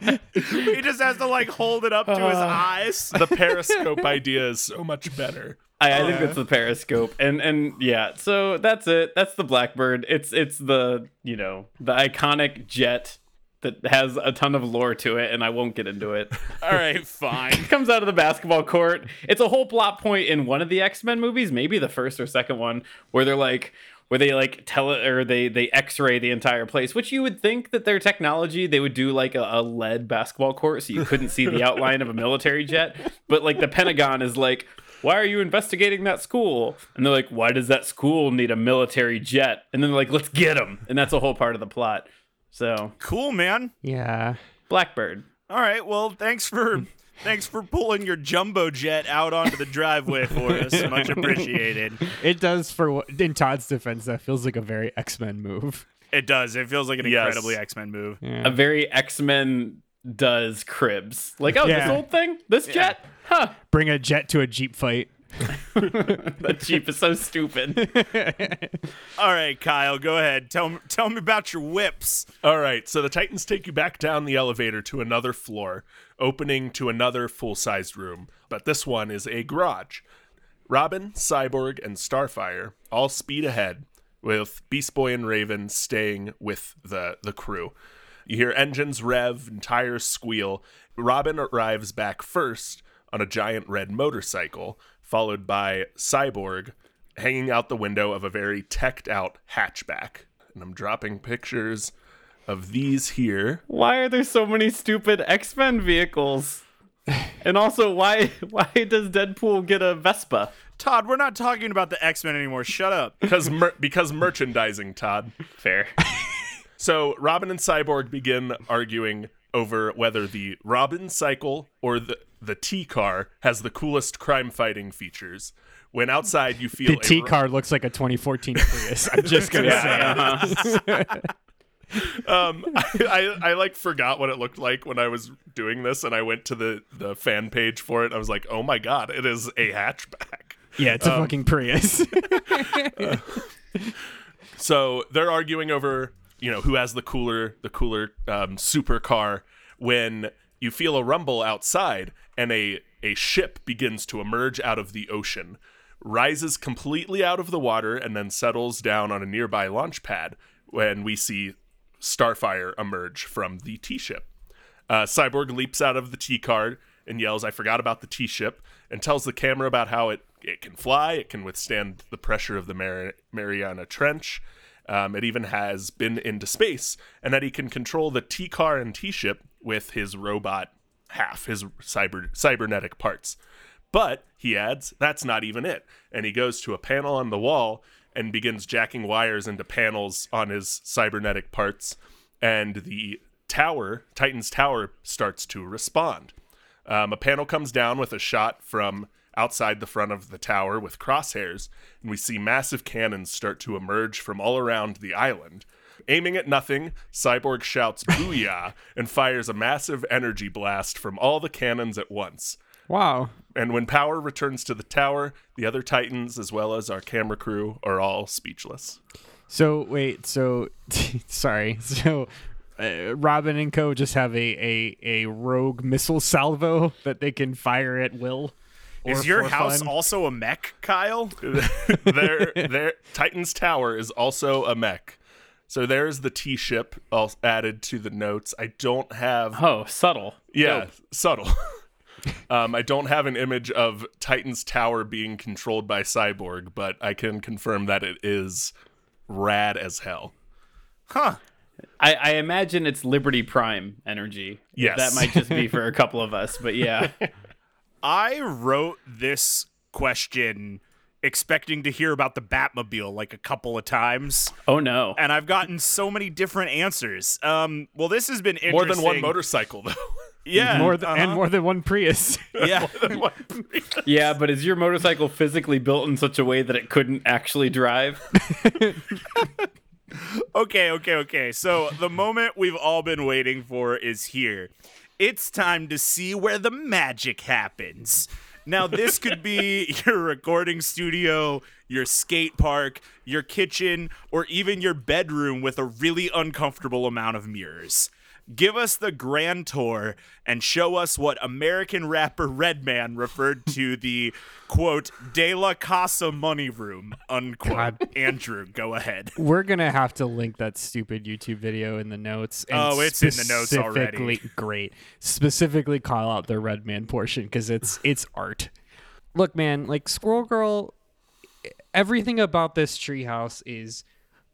Speaker 2: he just has to like hold it up to his uh. eyes.
Speaker 4: the periscope idea is so much better.
Speaker 3: I, I think it's the periscope, and and yeah, so that's it. That's the Blackbird. It's it's the you know the iconic jet that has a ton of lore to it, and I won't get into it.
Speaker 2: All right, fine.
Speaker 3: It comes out of the basketball court. It's a whole plot point in one of the X Men movies, maybe the first or second one, where they're like where they like tell it or they they x-ray the entire place which you would think that their technology they would do like a, a lead basketball court so you couldn't see the outline of a military jet but like the pentagon is like why are you investigating that school and they're like why does that school need a military jet and then they're like let's get them and that's a whole part of the plot so
Speaker 2: Cool, man.
Speaker 1: Yeah.
Speaker 3: blackbird
Speaker 2: All right, well, thanks for thanks for pulling your jumbo jet out onto the driveway for us. Much appreciated.
Speaker 1: It does for in Todd's defense, that feels like a very X Men move.
Speaker 2: It does. It feels like an
Speaker 4: Yes.
Speaker 2: incredibly X Men move.
Speaker 3: a very x-men does cribs like oh this old thing this jet huh
Speaker 1: Bring a jet to a Jeep fight.
Speaker 3: that jeep is so stupid
Speaker 2: All right, Kyle, go ahead. Tell me tell me about your whips.
Speaker 4: All right, so the Titans take you back down the elevator to another floor, opening to another full sized room. But this one is a garage. Robin, Cyborg, and Starfire all speed ahead, with Beast Boy and Raven staying with the, the crew. You hear engines rev and tires squeal. Robin arrives back first on a giant red motorcycle, followed by Cyborg hanging out the window of a very teched out hatchback. And I'm dropping pictures of these here.
Speaker 3: why are there so many stupid x-men vehicles and also why why does deadpool get a vespa
Speaker 2: Todd, we're not talking about the X Men anymore. Shut up.
Speaker 4: Because mer- because merchandising, Todd.
Speaker 3: fair
Speaker 4: So Robin and Cyborg begin arguing over whether the Robin cycle or the the T car has the coolest crime fighting features. When outside you feel
Speaker 1: The T
Speaker 4: ro-
Speaker 1: car looks like a 2014 Prius. I'm just gonna say.
Speaker 4: um, I, I, I like forgot what it looked like when I was doing this, and I went to the the fan page for it. I was like, oh my god, it is a hatchback.
Speaker 1: Yeah, it's a fucking Prius.
Speaker 4: So they're arguing over, you know, who has the cooler, the cooler um, supercar. When you feel a rumble outside, and a a ship begins to emerge out of the ocean, rises completely out of the water, and then settles down on a nearby launch pad. When we see Starfire emerge from the T ship, uh, Cyborg leaps out of the t-card and yells, "I forgot about the T ship!" and tells the camera about how it it can fly, it can withstand the pressure of the Mar- Mariana Trench. Um, it even has been into space, and that he can control the T car and T ship with his robot half, his cyber cybernetic parts. But he adds, that's not even it. And he goes to a panel on the wall and begins jacking wires into panels on his cybernetic parts. And the tower, Titan's tower, starts to respond. Um, a panel comes down with a shot from outside the front of the tower with crosshairs, and we see massive cannons start to emerge from all around the island. Aiming at nothing, Cyborg shouts Booyah and fires a massive energy blast from all the cannons at once.
Speaker 1: wow.
Speaker 4: And when power returns to the tower, the other Titans, as well as our camera crew, are all speechless.
Speaker 1: So wait, so sorry. So uh, Robin and Co just have a, a a rogue missile salvo that they can fire at will. Or
Speaker 2: Is your house
Speaker 1: fun?
Speaker 2: also a mech, Kyle?
Speaker 4: their their Titan's tower is also a mech. So there's the T ship all added to the notes. I don't have
Speaker 3: oh subtle
Speaker 4: yeah
Speaker 3: Dope.
Speaker 4: subtle. um, I don't have an image of Titan's tower being controlled by Cyborg, but I can confirm that it is rad as hell.
Speaker 2: Huh.
Speaker 3: I, I imagine it's Liberty Prime energy.
Speaker 4: Yes.
Speaker 3: That might just be for a couple of us, but yeah.
Speaker 2: I wrote this question expecting to hear about the Batmobile like a couple of times,
Speaker 3: Oh no.
Speaker 2: and I've gotten so many different answers. Um, well, this has been interesting.
Speaker 4: More than one motorcycle, though.
Speaker 2: Yeah,
Speaker 1: more th- and
Speaker 2: uh-huh.
Speaker 1: more than one Prius.
Speaker 2: Yeah.
Speaker 4: Than one-
Speaker 3: Yeah, but is your motorcycle physically built in such a way that it couldn't actually drive?
Speaker 2: Okay, okay, okay. So the moment we've all been waiting for is here. It's time to see where the magic happens. Now, this could be your recording studio, your skate park, your kitchen, or even your bedroom with a really uncomfortable amount of mirrors. Give us the grand tour and show us what American rapper Redman referred to the quote De La Casa money room unquote.
Speaker 1: God.
Speaker 2: Andrew, go ahead.
Speaker 1: We're gonna have to link that stupid YouTube video in the notes. And
Speaker 2: Oh, it's in the notes already.
Speaker 1: Great. Specifically, call out the Red Man portion because it's it's art. Look, man, like Squirrel Girl, everything about this treehouse is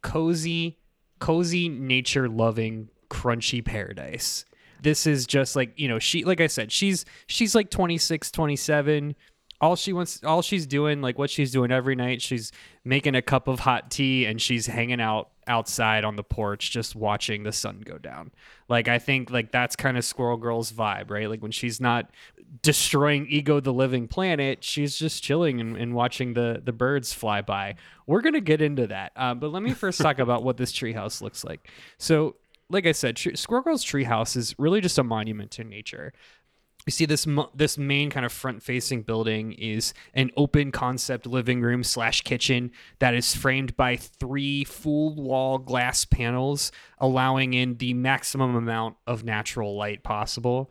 Speaker 1: cozy, cozy, nature loving, crunchy paradise. This is just like, you know, she like I said, she's she's like 26, 27. All she wants all she's doing, like what she's doing every night, she's making a cup of hot tea and she's hanging out outside on the porch just watching the sun go down. Like I think like that's kind of Squirrel Girl's vibe, right? Like when she's not destroying Ego the living planet, she's just chilling and, and watching the the birds fly by. We're gonna get into that, uh, but let me first talk about what this treehouse looks like. So, like I said, Squirrel Girl's treehouse is really just a monument to nature. You see this this main kind of front facing building is an open concept living room slash kitchen that is framed by three full wall glass panels allowing in the maximum amount of natural light possible.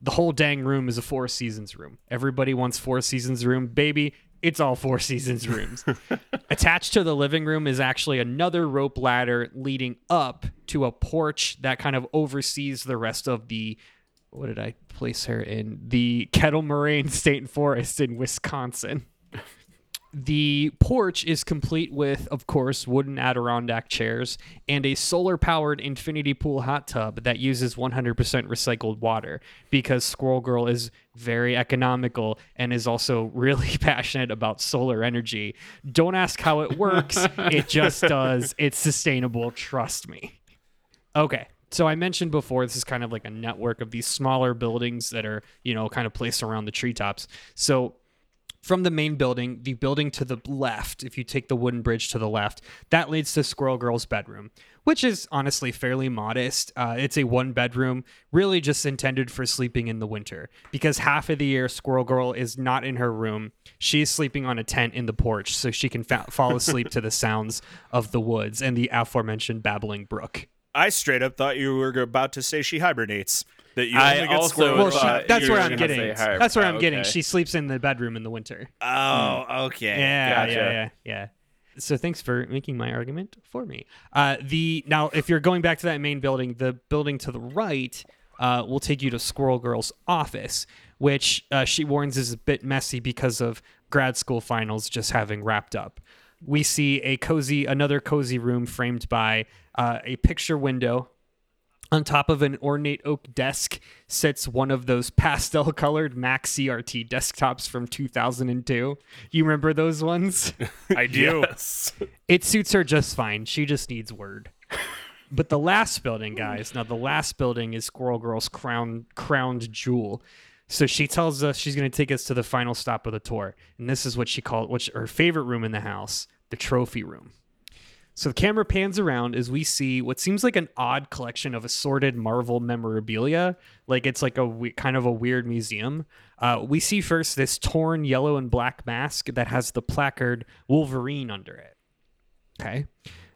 Speaker 1: The whole dang room is a four seasons room. Everybody wants four seasons room. Baby it's all four seasons rooms attached to the living room is actually another rope ladder leading up to a porch that kind of oversees the rest of the what did I place her in? The Kettle Moraine State Forest in Wisconsin. The porch is complete with, of course, wooden Adirondack chairs and a solar powered infinity pool hot tub that uses 100% recycled water because Squirrel Girl is very economical and is also really passionate about solar energy. Don't ask how it works, it just does. It's sustainable, trust me. Okay. So I mentioned before this is kind of like a network of these smaller buildings that are, you know, kind of placed around the treetops. So from the main building, the building to the left, if you take the wooden bridge to the left, that leads to Squirrel Girl's bedroom, which is honestly fairly modest. Uh, it's a one bedroom, really just intended for sleeping in the winter because half of the year Squirrel Girl is not in her room. She's sleeping on a tent in the porch so she can fa- fall asleep to the sounds of the woods and the aforementioned babbling brook.
Speaker 2: I straight up thought you were about to say she hibernates. That you
Speaker 3: I
Speaker 2: get
Speaker 3: also
Speaker 2: squirrel
Speaker 1: Well, she, that's where I'm getting. That's where I'm
Speaker 3: oh,
Speaker 1: getting. She sleeps in the bedroom in the winter.
Speaker 2: Oh, okay.
Speaker 1: Yeah,
Speaker 3: Gotcha.
Speaker 1: yeah, yeah, yeah. So thanks for making my argument for me. Uh, the now, if you're going back to that main building, the building to the right uh, will take you to Squirrel Girl's office, which uh, she warns is a bit messy because of grad school finals just having wrapped up. We see a cozy, another cozy room framed by uh, a picture window on top of an ornate oak desk sits one of those pastel colored Mac CRT desktops from 2002. You remember those ones?
Speaker 2: I do.
Speaker 4: Yes.
Speaker 1: it suits her just fine. She just needs word. But the last building, guys, now the last building is Squirrel Girl's crown crowned jewel. So she tells us she's going to take us to the final stop of the tour, and this is what she called, which her favorite room in the house, the trophy room. So the camera pans around as we see what seems like an odd collection of assorted Marvel memorabilia, like it's like a we- kind of a weird museum. Uh, we see first this torn yellow and black mask that has the placard Wolverine under it. Okay.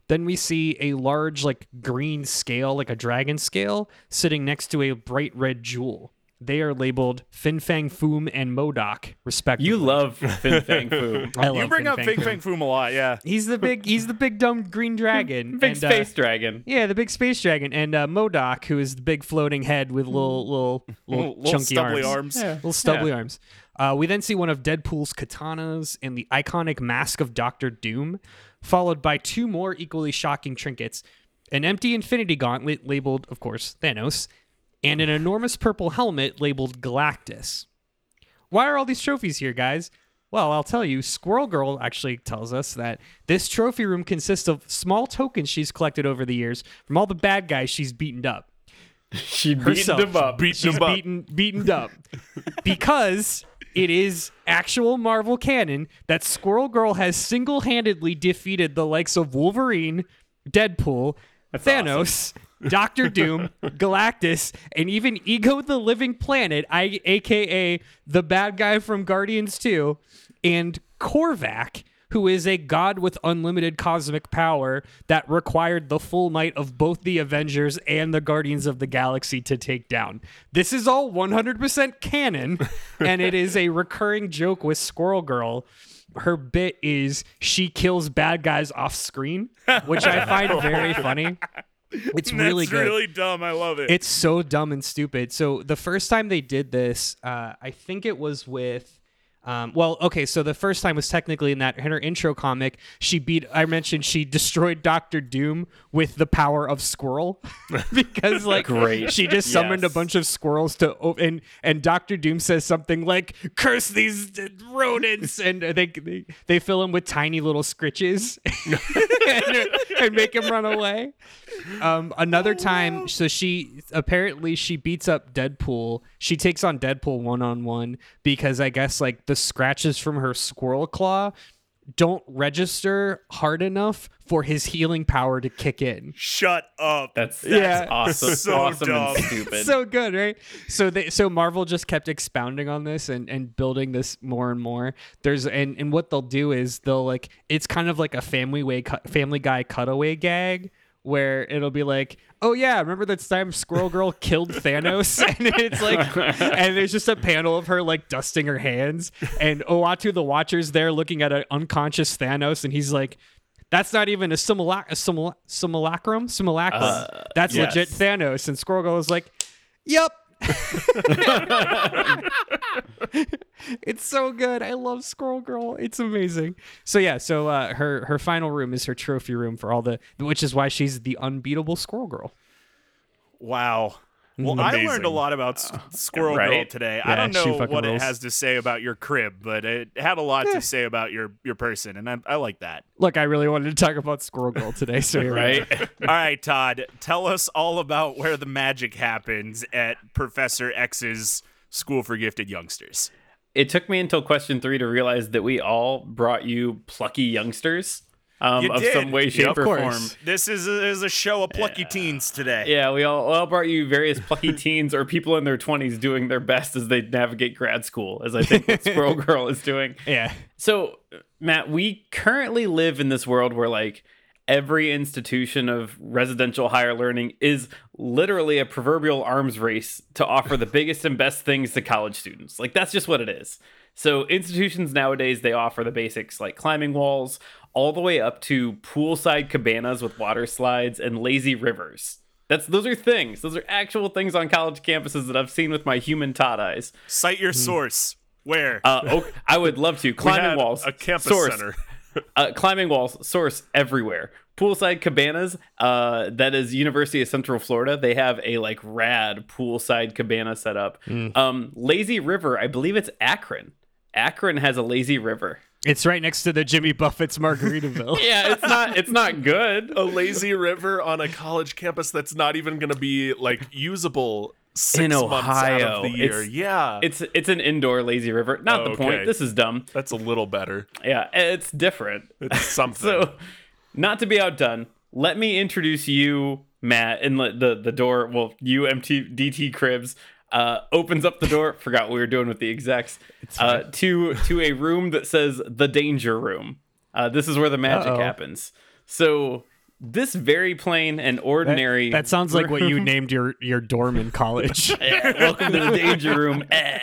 Speaker 1: Then we see a large, like green scale, like a dragon scale, sitting next to a bright red jewel. They are labeled Fin Fang Foom and MODOK, respectively.
Speaker 3: You love Fin Fang Foom.
Speaker 1: I
Speaker 2: You bring
Speaker 1: Fin
Speaker 2: up
Speaker 1: Fang
Speaker 2: Fing Fang Foom a lot, yeah.
Speaker 1: He's the big, he's the big dumb green dragon.
Speaker 3: Big
Speaker 1: and, uh,
Speaker 3: space dragon.
Speaker 1: yeah, the big space dragon, and uh, MODOK, who is the big floating head with little, little, little,
Speaker 2: Little, little
Speaker 1: chunky
Speaker 2: stubbly
Speaker 1: arms,
Speaker 2: arms.
Speaker 1: little stubbly arms. Uh, we then see one of Deadpool's katanas and the iconic mask of Doctor Doom, followed by two more equally shocking trinkets. an empty Infinity Gauntlet labeled, of course, Thanos, and an enormous purple helmet labeled Galactus. Why are all these trophies here, guys? Well, I'll tell you, Squirrel Girl actually tells us that this trophy room consists of small tokens she's collected over the years from all the bad guys she's beaten up.
Speaker 3: She beat them up.
Speaker 4: Beat
Speaker 1: She's
Speaker 4: them up.
Speaker 1: beaten beaten up because it is actual Marvel canon that Squirrel Girl has single-handedly defeated the likes of Wolverine, Deadpool, Thanos, Doctor Doom, Galactus, and even Ego the Living Planet, I, aka the bad guy from Guardians 2, and Korvac, who is a god with unlimited cosmic power that required the full might of both the Avengers and the Guardians of the Galaxy to take down. This is all 100% canon, and it is a recurring joke with Squirrel Girl. Her bit is she kills bad guys off screen, which I find very funny. It's really good.
Speaker 2: really dumb. I love it.
Speaker 1: It's so dumb and stupid. So the first time they did this, uh, I think it was with. Um, well, okay, so the first time was technically in that in her intro comic. She beat. I mentioned she destroyed Doctor Doom with the power of squirrel, because like
Speaker 3: Great.
Speaker 1: she just summoned a bunch of squirrels to o- and and Doctor Doom says something like "curse these rodents," and they they, they fill him with tiny little scritches and, and make him run away. Um, another time, so she apparently she beats up Deadpool. She takes on Deadpool one on one because I guess like the scratches from her squirrel claw don't register hard enough for his healing power to kick in.
Speaker 2: Shut up.
Speaker 3: That's, that's
Speaker 1: Yeah.
Speaker 3: awesome.
Speaker 2: So
Speaker 3: awesome
Speaker 2: dumb.
Speaker 3: and stupid.
Speaker 1: so good, right? So they so Marvel just kept expounding on this and and building this more and more. There's and and what they'll do is they'll like it's kind of like a family way cut, family guy cutaway gag where it'll be like, "Oh yeah, remember that time Squirrel Girl killed Thanos?" and it's like and there's just a panel of her like dusting her hands and Uatu the Watcher's there looking at an unconscious Thanos and he's like that's not even a, simula- a simula- simulacrum. Simulacrum.
Speaker 3: Uh,
Speaker 1: That's
Speaker 3: yes.
Speaker 1: legit Thanos. And Squirrel Girl is like, "Yep." it's so good. I love Squirrel Girl. It's amazing. So yeah, so uh, her her final room is her trophy room for all the, which is why she's the unbeatable Squirrel Girl.
Speaker 2: Wow. Well, I learned a lot about S- uh, Squirrel Girl today.
Speaker 1: Yeah,
Speaker 2: I don't know what
Speaker 1: rules.
Speaker 2: it has to say about your crib, but it had a lot to eh. say about your your person, and I, I like that.
Speaker 1: Look, I really wanted to talk about Squirrel Girl today. So here we are.
Speaker 3: right?
Speaker 2: all right, Todd, tell us all about where the magic happens at Professor X's School for Gifted Youngsters.
Speaker 3: it took me until question three to realize that we all brought you plucky youngsters um, of
Speaker 2: did.
Speaker 3: some way, shape,
Speaker 1: of
Speaker 3: or form.
Speaker 2: This is a, is a show of plucky teens today.
Speaker 3: Yeah, we all, all brought you various plucky teens or people in their 20s doing their best as they navigate grad school, as I think what Squirrel Girl is doing.
Speaker 1: Yeah.
Speaker 3: So, Matt, we currently live in this world where, like, every institution of residential higher learning is literally a proverbial arms race to offer the biggest and best things to college students. Like, that's just what it is. So, institutions nowadays, they offer the basics like climbing walls, all the way up to poolside cabanas with water slides and lazy rivers. That's those are things. Those are actual things on college campuses that I've seen with my human Todd eyes.
Speaker 2: Cite your source. Where?
Speaker 3: Uh, oh, I would love to.
Speaker 4: We
Speaker 3: Climbing
Speaker 4: had
Speaker 3: walls,
Speaker 4: a campus
Speaker 3: source,
Speaker 4: center.
Speaker 3: uh, climbing walls source everywhere poolside cabanas uh that is university of central florida they have a like rad poolside cabana set up um lazy river i believe it's akron akron has a lazy river
Speaker 1: It's right next to the Jimmy Buffett's Margaritaville.
Speaker 3: yeah it's not it's not good
Speaker 4: a lazy river on a college campus that's not even going to be like usable six
Speaker 3: In
Speaker 4: months out
Speaker 3: Ohio.
Speaker 4: of the year.
Speaker 3: It's-
Speaker 4: yeah,
Speaker 3: it's it's an indoor lazy river not the
Speaker 4: Okay.
Speaker 3: point this is dumb
Speaker 4: that's a little better.
Speaker 3: yeah it's different
Speaker 4: It's something.
Speaker 3: So, not to be outdone, let me introduce you, Matt, and let the the door. Well, you, MT DT Cribs, uh, opens up the door. Forgot what we were doing with the execs. Uh, to to a room that says the danger room. Uh, this is where the magic
Speaker 1: Uh-oh.
Speaker 3: happens. So this very plain and ordinary.
Speaker 1: That sounds like what you named your your dorm in college.
Speaker 3: Yeah, welcome to the danger room. Eh.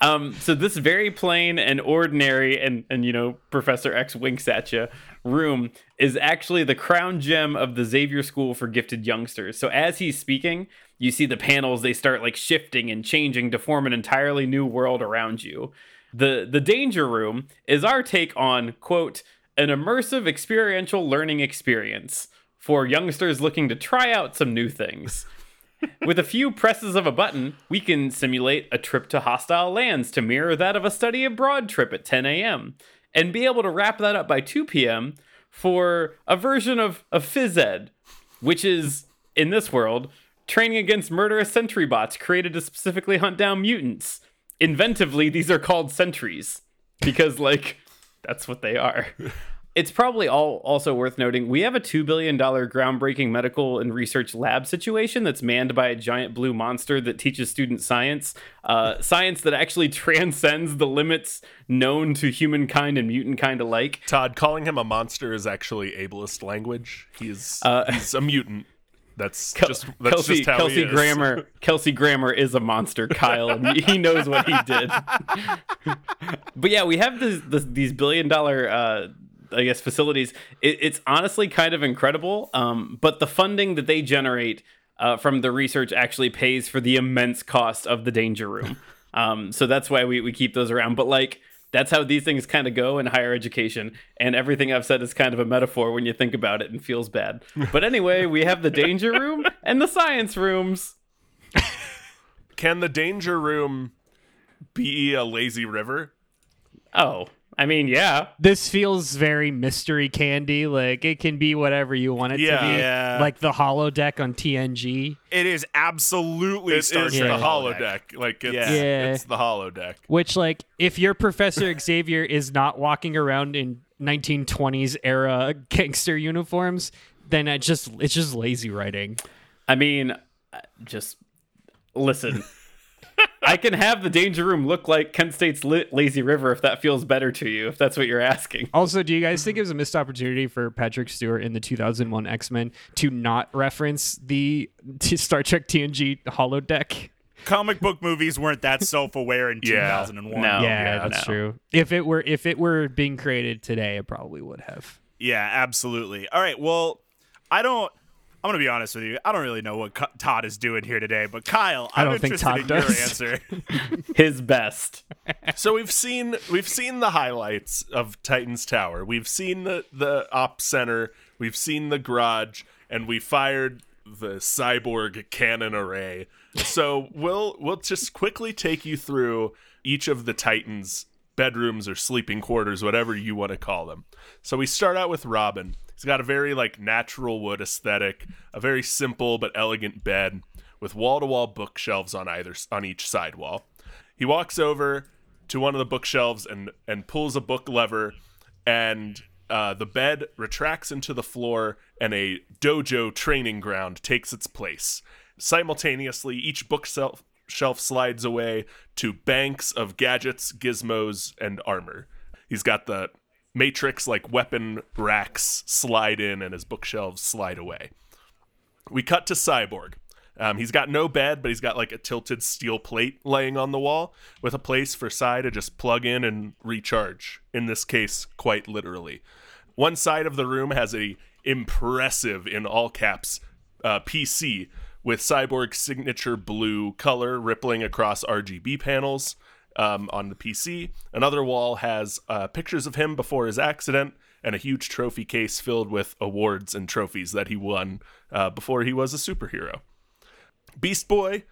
Speaker 3: Um, so this very plain and ordinary, and and you know Professor X winks at you. Room is actually the crown gem of the Xavier School for Gifted Youngsters. So as he's speaking, you see the panels they start like shifting and changing to form an entirely new world around you. The the danger room is our take on quote an immersive experiential learning experience for youngsters looking to try out some new things. With a few presses of a button, we can simulate a trip to hostile lands to mirror that of a study abroad trip at 10 a.m. and be able to wrap that up by 2 p.m. for a version of, of phys ed, which is, in this world, training against murderous sentry bots created to specifically hunt down mutants. Inventively, these are called sentries because, like, that's what they are. It's probably all also worth noting we have a $2 billion groundbreaking medical and research lab situation that's manned by a giant blue monster that teaches students science, uh, science that actually transcends the limits known to humankind and mutant kind alike.
Speaker 4: Todd, calling him a monster is actually ableist language. He's
Speaker 3: Uh,
Speaker 4: he's a mutant. That's
Speaker 3: Kel-
Speaker 4: just that's
Speaker 3: Kelsey,
Speaker 4: just how
Speaker 3: Kelsey. Grammer Kelsey Grammer is a monster, Kyle, and he knows what he did. but yeah, we have this, this, these billion dollar, uh, I guess, facilities. It, it's honestly kind of incredible. Um, but the funding that they generate uh, from the research actually pays for the immense cost of the danger room. Um, so that's why we, we keep those around. But like, that's how these things kind of go in higher education. And everything I've said is kind of a metaphor when you think about it and feels bad. But anyway, we have the danger room and the science rooms.
Speaker 4: Can the danger room be a lazy river?
Speaker 3: Oh, I mean, yeah.
Speaker 1: This feels very mystery candy. Like it can be whatever you want it
Speaker 4: Yeah.
Speaker 1: to be.
Speaker 2: Yeah.
Speaker 1: Like the holodeck on TNG.
Speaker 2: It is absolutely
Speaker 4: It
Speaker 2: Star
Speaker 4: is
Speaker 2: Trek
Speaker 4: the holodeck. Like it's,
Speaker 2: Yeah.
Speaker 1: Yeah.
Speaker 4: it's the holodeck.
Speaker 1: Which, like, if your Professor Xavier is not walking around in 1920s era gangster uniforms, then it just it's just lazy writing.
Speaker 3: I mean, uh, just listen. I can have the danger room look like Kent State's li- lazy river if that feels better to you, if that's what you're asking.
Speaker 1: Also, do you guys think it was a missed opportunity for Patrick Stewart in the 2001 X Men to not reference the t- Star Trek TNG holodeck?
Speaker 2: Comic book movies weren't that self-aware in
Speaker 4: Yeah.
Speaker 2: 2001.
Speaker 3: No. Oh,
Speaker 1: yeah,
Speaker 3: yeah,
Speaker 1: that's
Speaker 3: no.
Speaker 1: true. If it were if it were being created today, it probably would have.
Speaker 2: Yeah, absolutely. All right, well, I don't. I'm gonna be honest with you. I don't really know what K- Todd is doing here today, but Kyle, I'm
Speaker 1: don't think
Speaker 2: interested
Speaker 1: Todd
Speaker 2: in
Speaker 1: does.
Speaker 2: your answer.
Speaker 3: His best.
Speaker 4: So we've seen we've seen the highlights of Titan's Tower. We've seen the the op center. We've seen the garage, and we fired the cyborg cannon array. So we'll we'll just quickly take you through each of the Titans' bedrooms or sleeping quarters, whatever you want to call them. So we start out with Robin. He's got a very like natural wood aesthetic, a very simple but elegant bed with wall-to-wall bookshelves on either on each side wall. He walks over to one of the bookshelves and and pulls a book lever, and uh, the bed retracts into the floor, and a dojo training ground takes its place. Simultaneously, each bookshelf shelf slides away to banks of gadgets, gizmos, and armor. He's got the matrix like weapon racks slide in, and his bookshelves slide away. We cut to Cyborg. Um, he's got no bed, but he's got like a tilted steel plate laying on the wall with a place for Cy to just plug in and recharge. In this case, quite literally. One side of the room has a impressive, in all caps, uh, PC with Cyborg's signature blue color rippling across RGB panels um, on the PC. Another wall has uh, pictures of him before his accident and a huge trophy case filled with awards and trophies that he won uh, before he was a superhero. Beast Boy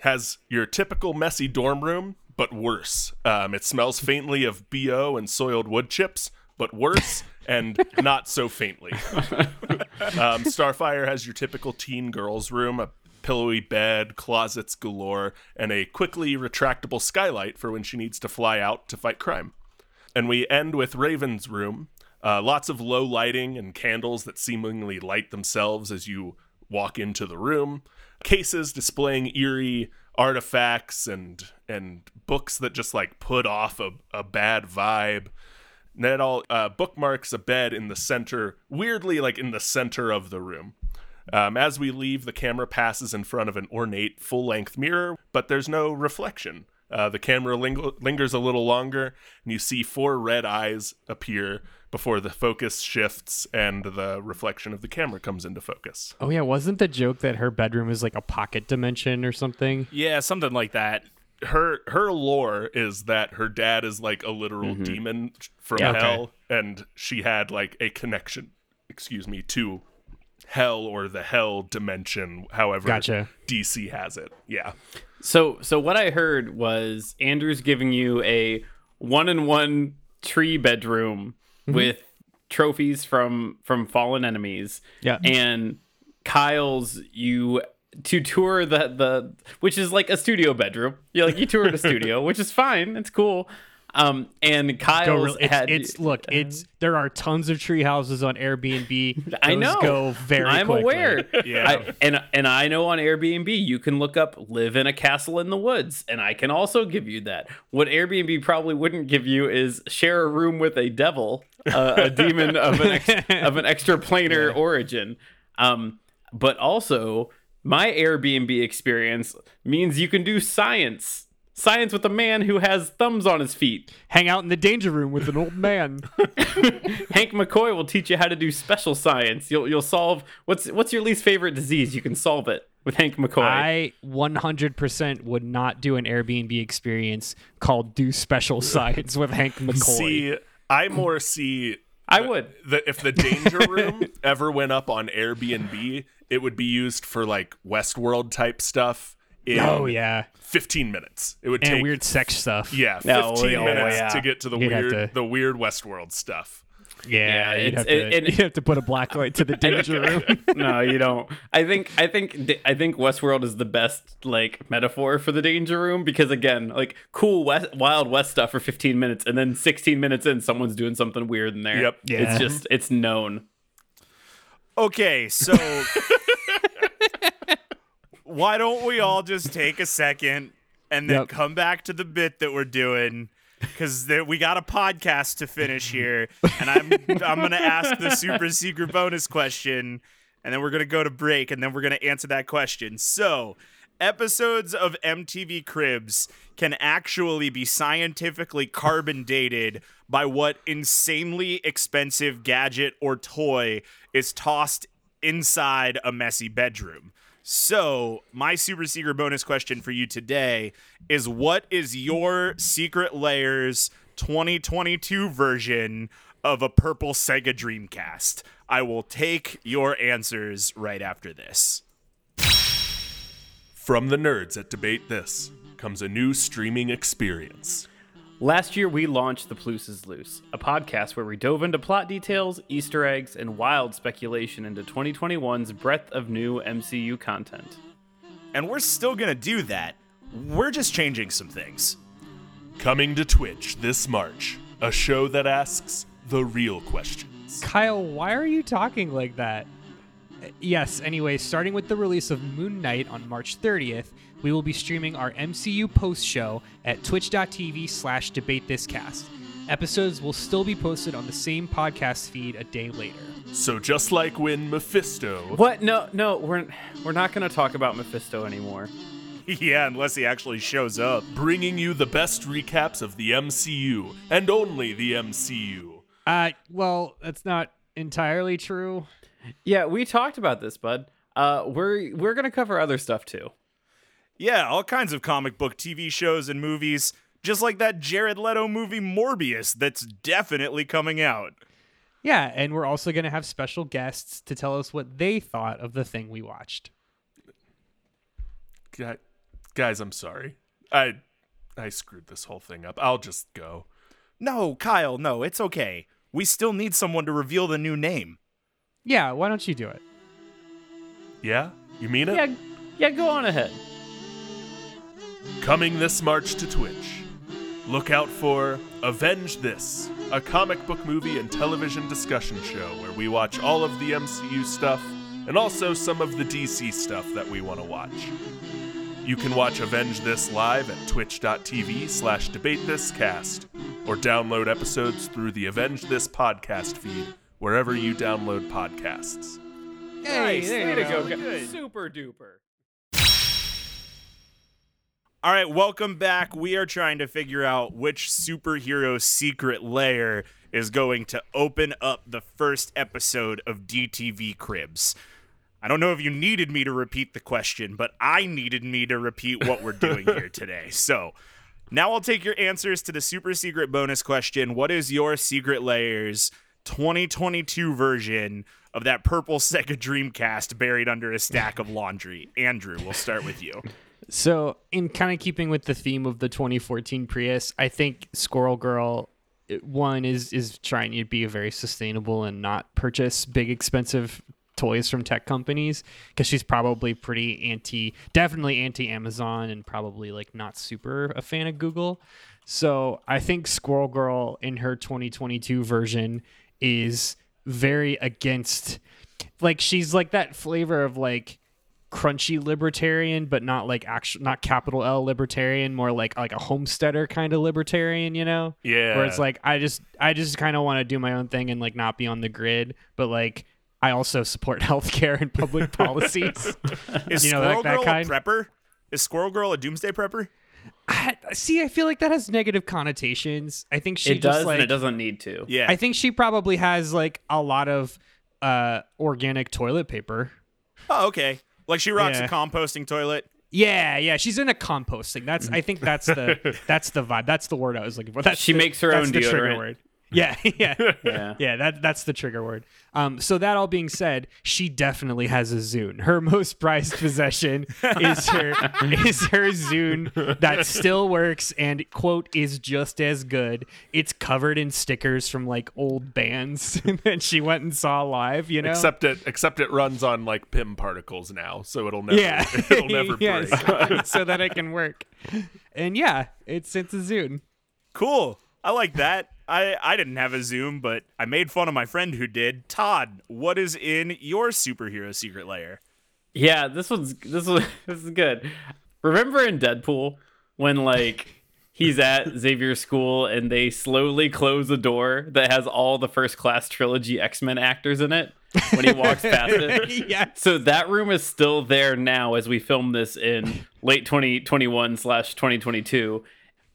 Speaker 4: has your typical messy dorm room, but worse. Um, it smells faintly of BO and soiled wood chips, but worse and not so faintly. um, Starfire has your typical teen girl's room, a pillowy bed, closets galore, and a quickly retractable skylight for when she needs to fly out to fight crime. And we end with Raven's room. Uh, lots of low lighting and candles that seemingly light themselves as you walk into the room. Cases displaying eerie artifacts and and books that just like put off a, a bad vibe. And all uh, bookmarks a bed in the center, weirdly like in the center of the room. Um, as we leave, the camera passes in front of an ornate full length mirror, but there's no reflection. Uh, the camera ling- lingers a little longer, and you see four red eyes appear before the focus shifts and the reflection of the camera comes into focus.
Speaker 1: Oh yeah, wasn't the joke that her bedroom is like a pocket dimension or something?
Speaker 2: yeah, something like that.
Speaker 4: Her her lore is that her dad is like a literal demon from
Speaker 1: Yeah, okay.
Speaker 4: hell, and she had like a connection, excuse me, to hell or the hell dimension, however
Speaker 1: Gotcha.
Speaker 4: DC has it. Yeah.
Speaker 3: So so what I heard was Andrew's giving you a one in one tree bedroom mm-hmm. with trophies from from fallen enemies.
Speaker 1: Yeah.
Speaker 3: And Kyle's you to tour the the which is like a studio bedroom. You like you toured a studio, which is fine. It's cool. Um and
Speaker 1: Go
Speaker 3: Kyle's
Speaker 1: real, it's,
Speaker 3: had
Speaker 1: it's look, it's there are tons of tree houses on Airbnb.
Speaker 3: I know.
Speaker 1: Go very.
Speaker 3: I'm
Speaker 1: quickly.
Speaker 3: aware.
Speaker 2: Yeah.
Speaker 3: I, and and I know on Airbnb you can look up live in a castle in the woods, and I can also give you that. What Airbnb probably wouldn't give you is share a room with a devil, uh, a demon of an ex, of an extra planar origin. Um, but also my Airbnb experience means you can do science. Science with a man who has thumbs on his feet.
Speaker 1: Hang out in the danger room with an old man.
Speaker 3: Hank McCoy will teach you how to do special science. You'll you'll solve what's what's your least favorite disease? You can solve it with Hank McCoy.
Speaker 1: I 100% would not do an Airbnb experience called "Do Special Science" with Hank McCoy.
Speaker 4: See, I more see
Speaker 3: I would.
Speaker 4: the if the danger room ever went up on Airbnb, it would be used for like Westworld type stuff in
Speaker 1: oh yeah,
Speaker 4: 15 minutes. It would
Speaker 1: and
Speaker 4: take
Speaker 1: weird sex stuff.
Speaker 4: yeah,
Speaker 3: No,
Speaker 4: 15
Speaker 3: oh,
Speaker 4: minutes
Speaker 3: yeah.
Speaker 4: to get to the
Speaker 1: You'd
Speaker 4: weird
Speaker 1: to-
Speaker 4: the weird Westworld stuff.
Speaker 1: yeah.
Speaker 3: Yeah,
Speaker 1: you'd, have to,
Speaker 3: it- it-
Speaker 1: you'd have to put a black light to the danger room.
Speaker 3: no, you don't. I think I think I think Westworld is the best like metaphor for the danger room because again, like cool West Wild West stuff for 15 minutes and then 16 minutes in someone's doing something weird in there.
Speaker 4: Yep.
Speaker 1: Yeah.
Speaker 3: It's just it's known.
Speaker 2: Okay, so why don't we all just take a second and then
Speaker 1: Yep.
Speaker 2: come back to the bit that we're doing? Because we got a podcast to finish here, and I'm I'm gonna ask the super secret bonus question, and then we're gonna go to break, and then we're gonna answer that question. So, episodes of MTV Cribs can actually be scientifically carbon dated by what insanely expensive gadget or toy is tossed inside a messy bedroom. So, my super secret bonus question for you today is what is your secret layers 2022 version of a purple Sega Dreamcast? I will take your answers right after this.
Speaker 4: From the nerds at Debate This comes a new streaming experience.
Speaker 3: Last year, we launched The Plus is Loose, a podcast where we dove into plot details, Easter eggs, and wild speculation into 2021's breadth of new MCU content.
Speaker 2: And we're still going to do that. We're just changing some things.
Speaker 4: Coming to Twitch this March, a show that asks the real questions.
Speaker 1: Kyle, why are you talking like that? Uh, Yes, anyway, starting with the release of Moon Knight on March 30th, we will be streaming our MCU post show at twitch.tv slash debatethiscast. Episodes will still be posted on the same podcast feed a day later.
Speaker 4: So just like when Mephisto
Speaker 3: What? No, no, we're we're not going to talk about Mephisto anymore.
Speaker 2: yeah, unless he actually shows up.
Speaker 4: bringing you the best recaps of the MCU and only the MCU.
Speaker 1: Uh, well, that's not entirely true.
Speaker 3: Yeah, we talked about this, bud. Uh, we're we're gonna cover other stuff too.
Speaker 2: Yeah, all kinds of comic book TV shows and movies, just like that Jared Leto movie Morbius that's definitely coming out.
Speaker 1: Yeah, and we're also going to have special guests to tell us what they thought of the thing we watched.
Speaker 4: Guy- Guys, I'm sorry. I I screwed this whole thing up. I'll just go.
Speaker 2: No, Kyle, no, it's okay. We still need someone to reveal the new name.
Speaker 1: Yeah, why don't you do it?
Speaker 4: Yeah? You mean it?
Speaker 3: Yeah, yeah, go on ahead.
Speaker 4: Coming this March to Twitch. Look out for Avenge This, a comic book movie and television discussion show where we watch all of the MCU stuff and also some of the DC stuff that we want to watch. You can watch Avenge This live at twitch.tv slash debatethiscast or download episodes through the Avenge This podcast feed wherever you download podcasts.
Speaker 3: Nice,
Speaker 2: there
Speaker 3: way
Speaker 2: you go.
Speaker 3: go, Super duper.
Speaker 2: All right, welcome back. We are trying to figure out which superhero secret layer is going to open up the first episode of DTV Cribs. I don't know if you needed me to repeat the question, but I needed me to repeat what we're doing here today. So now I'll take your answers to the super secret bonus question. What is your secret layers 2022 version of that purple Sega Dreamcast buried under a stack of laundry? Andrew, we'll start with you.
Speaker 1: So, in kind of keeping with the theme of the 2014 Prius, I think Squirrel Girl one is is trying to be very sustainable and not purchase big expensive toys from tech companies because she's probably pretty anti definitely anti Amazon and probably like not super a fan of Google. So, I think Squirrel Girl in her 2022 version is very against like she's like that flavor of like crunchy libertarian, but not like actual, not capital L libertarian, more like like a homesteader kind of libertarian, you know?
Speaker 4: Yeah.
Speaker 1: Where it's like I just I just kind of want to do my own thing and like not be on the grid, but like I also support healthcare and public policies.
Speaker 2: Is
Speaker 1: You know,
Speaker 2: Squirrel
Speaker 1: like that
Speaker 2: Girl
Speaker 1: kind?
Speaker 2: a prepper? Is Squirrel Girl a doomsday prepper?
Speaker 1: I, see, I feel like that has negative connotations. I think she
Speaker 3: it
Speaker 1: just
Speaker 3: does
Speaker 1: like
Speaker 3: and it doesn't need to.
Speaker 2: Yeah.
Speaker 1: I think she probably has like a lot of uh organic toilet paper.
Speaker 2: oh, okay. Like she rocks
Speaker 1: Yeah.
Speaker 2: a composting toilet.
Speaker 1: Yeah, yeah, she's into composting. That's I think that's the that's the vibe. That's the word I was looking for. That's
Speaker 3: She
Speaker 1: the-
Speaker 3: makes her
Speaker 1: that's
Speaker 3: own
Speaker 1: the trigger
Speaker 3: deodorant.
Speaker 1: Word. Yeah, yeah,
Speaker 3: Yeah.
Speaker 1: yeah. That that's the trigger word. Um, so that all being said, she definitely has a Zune. Her most prized possession is her is her Zune that still works and quote is just as good. It's covered in stickers from like old bands that she went and saw live. You know,
Speaker 4: Except it except it runs on like Pym particles now, so it'll never
Speaker 1: yeah,
Speaker 4: it'll never
Speaker 1: Yeah,
Speaker 4: break.
Speaker 1: so, so that it can work. And yeah, it's it's a Zune.
Speaker 2: Cool. I like that. I, I didn't have a Zune, but I made fun of my friend who did. Todd, what is in your superhero secret layer?
Speaker 3: Yeah, this one's this was this is good. Remember in Deadpool when like he's at Xavier's school and they slowly close a door that has all the first class trilogy X-Men actors in it when he walks past it?
Speaker 1: yeah.
Speaker 3: So that room is still there now as we film this in late 2021 slash 2022.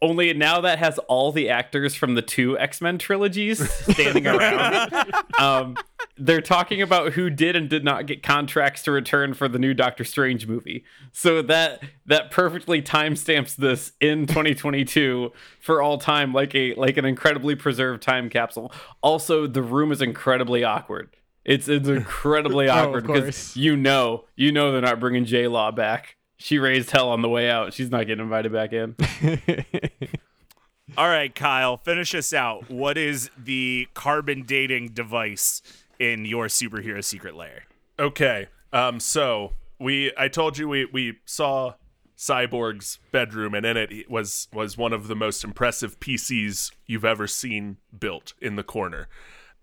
Speaker 3: Only now that has all the actors from the two X Men trilogies standing around. um, they're talking about who did and did not get contracts to return for the new Doctor Strange movie. So that that perfectly timestamps this in 2022 for all time, like a like an incredibly preserved time capsule. Also, the room is incredibly awkward. It's it's incredibly awkward because
Speaker 1: course.
Speaker 3: you know you know they're not bringing J Law back. She raised hell on the way out. She's not getting invited back in.
Speaker 2: All right, Kyle, finish us out. What is the carbon dating device in your superhero secret lair?
Speaker 4: Okay. Um. So we, I told you we we saw Cyborg's bedroom, and in it was was one of the most impressive PCs you've ever seen built in the corner.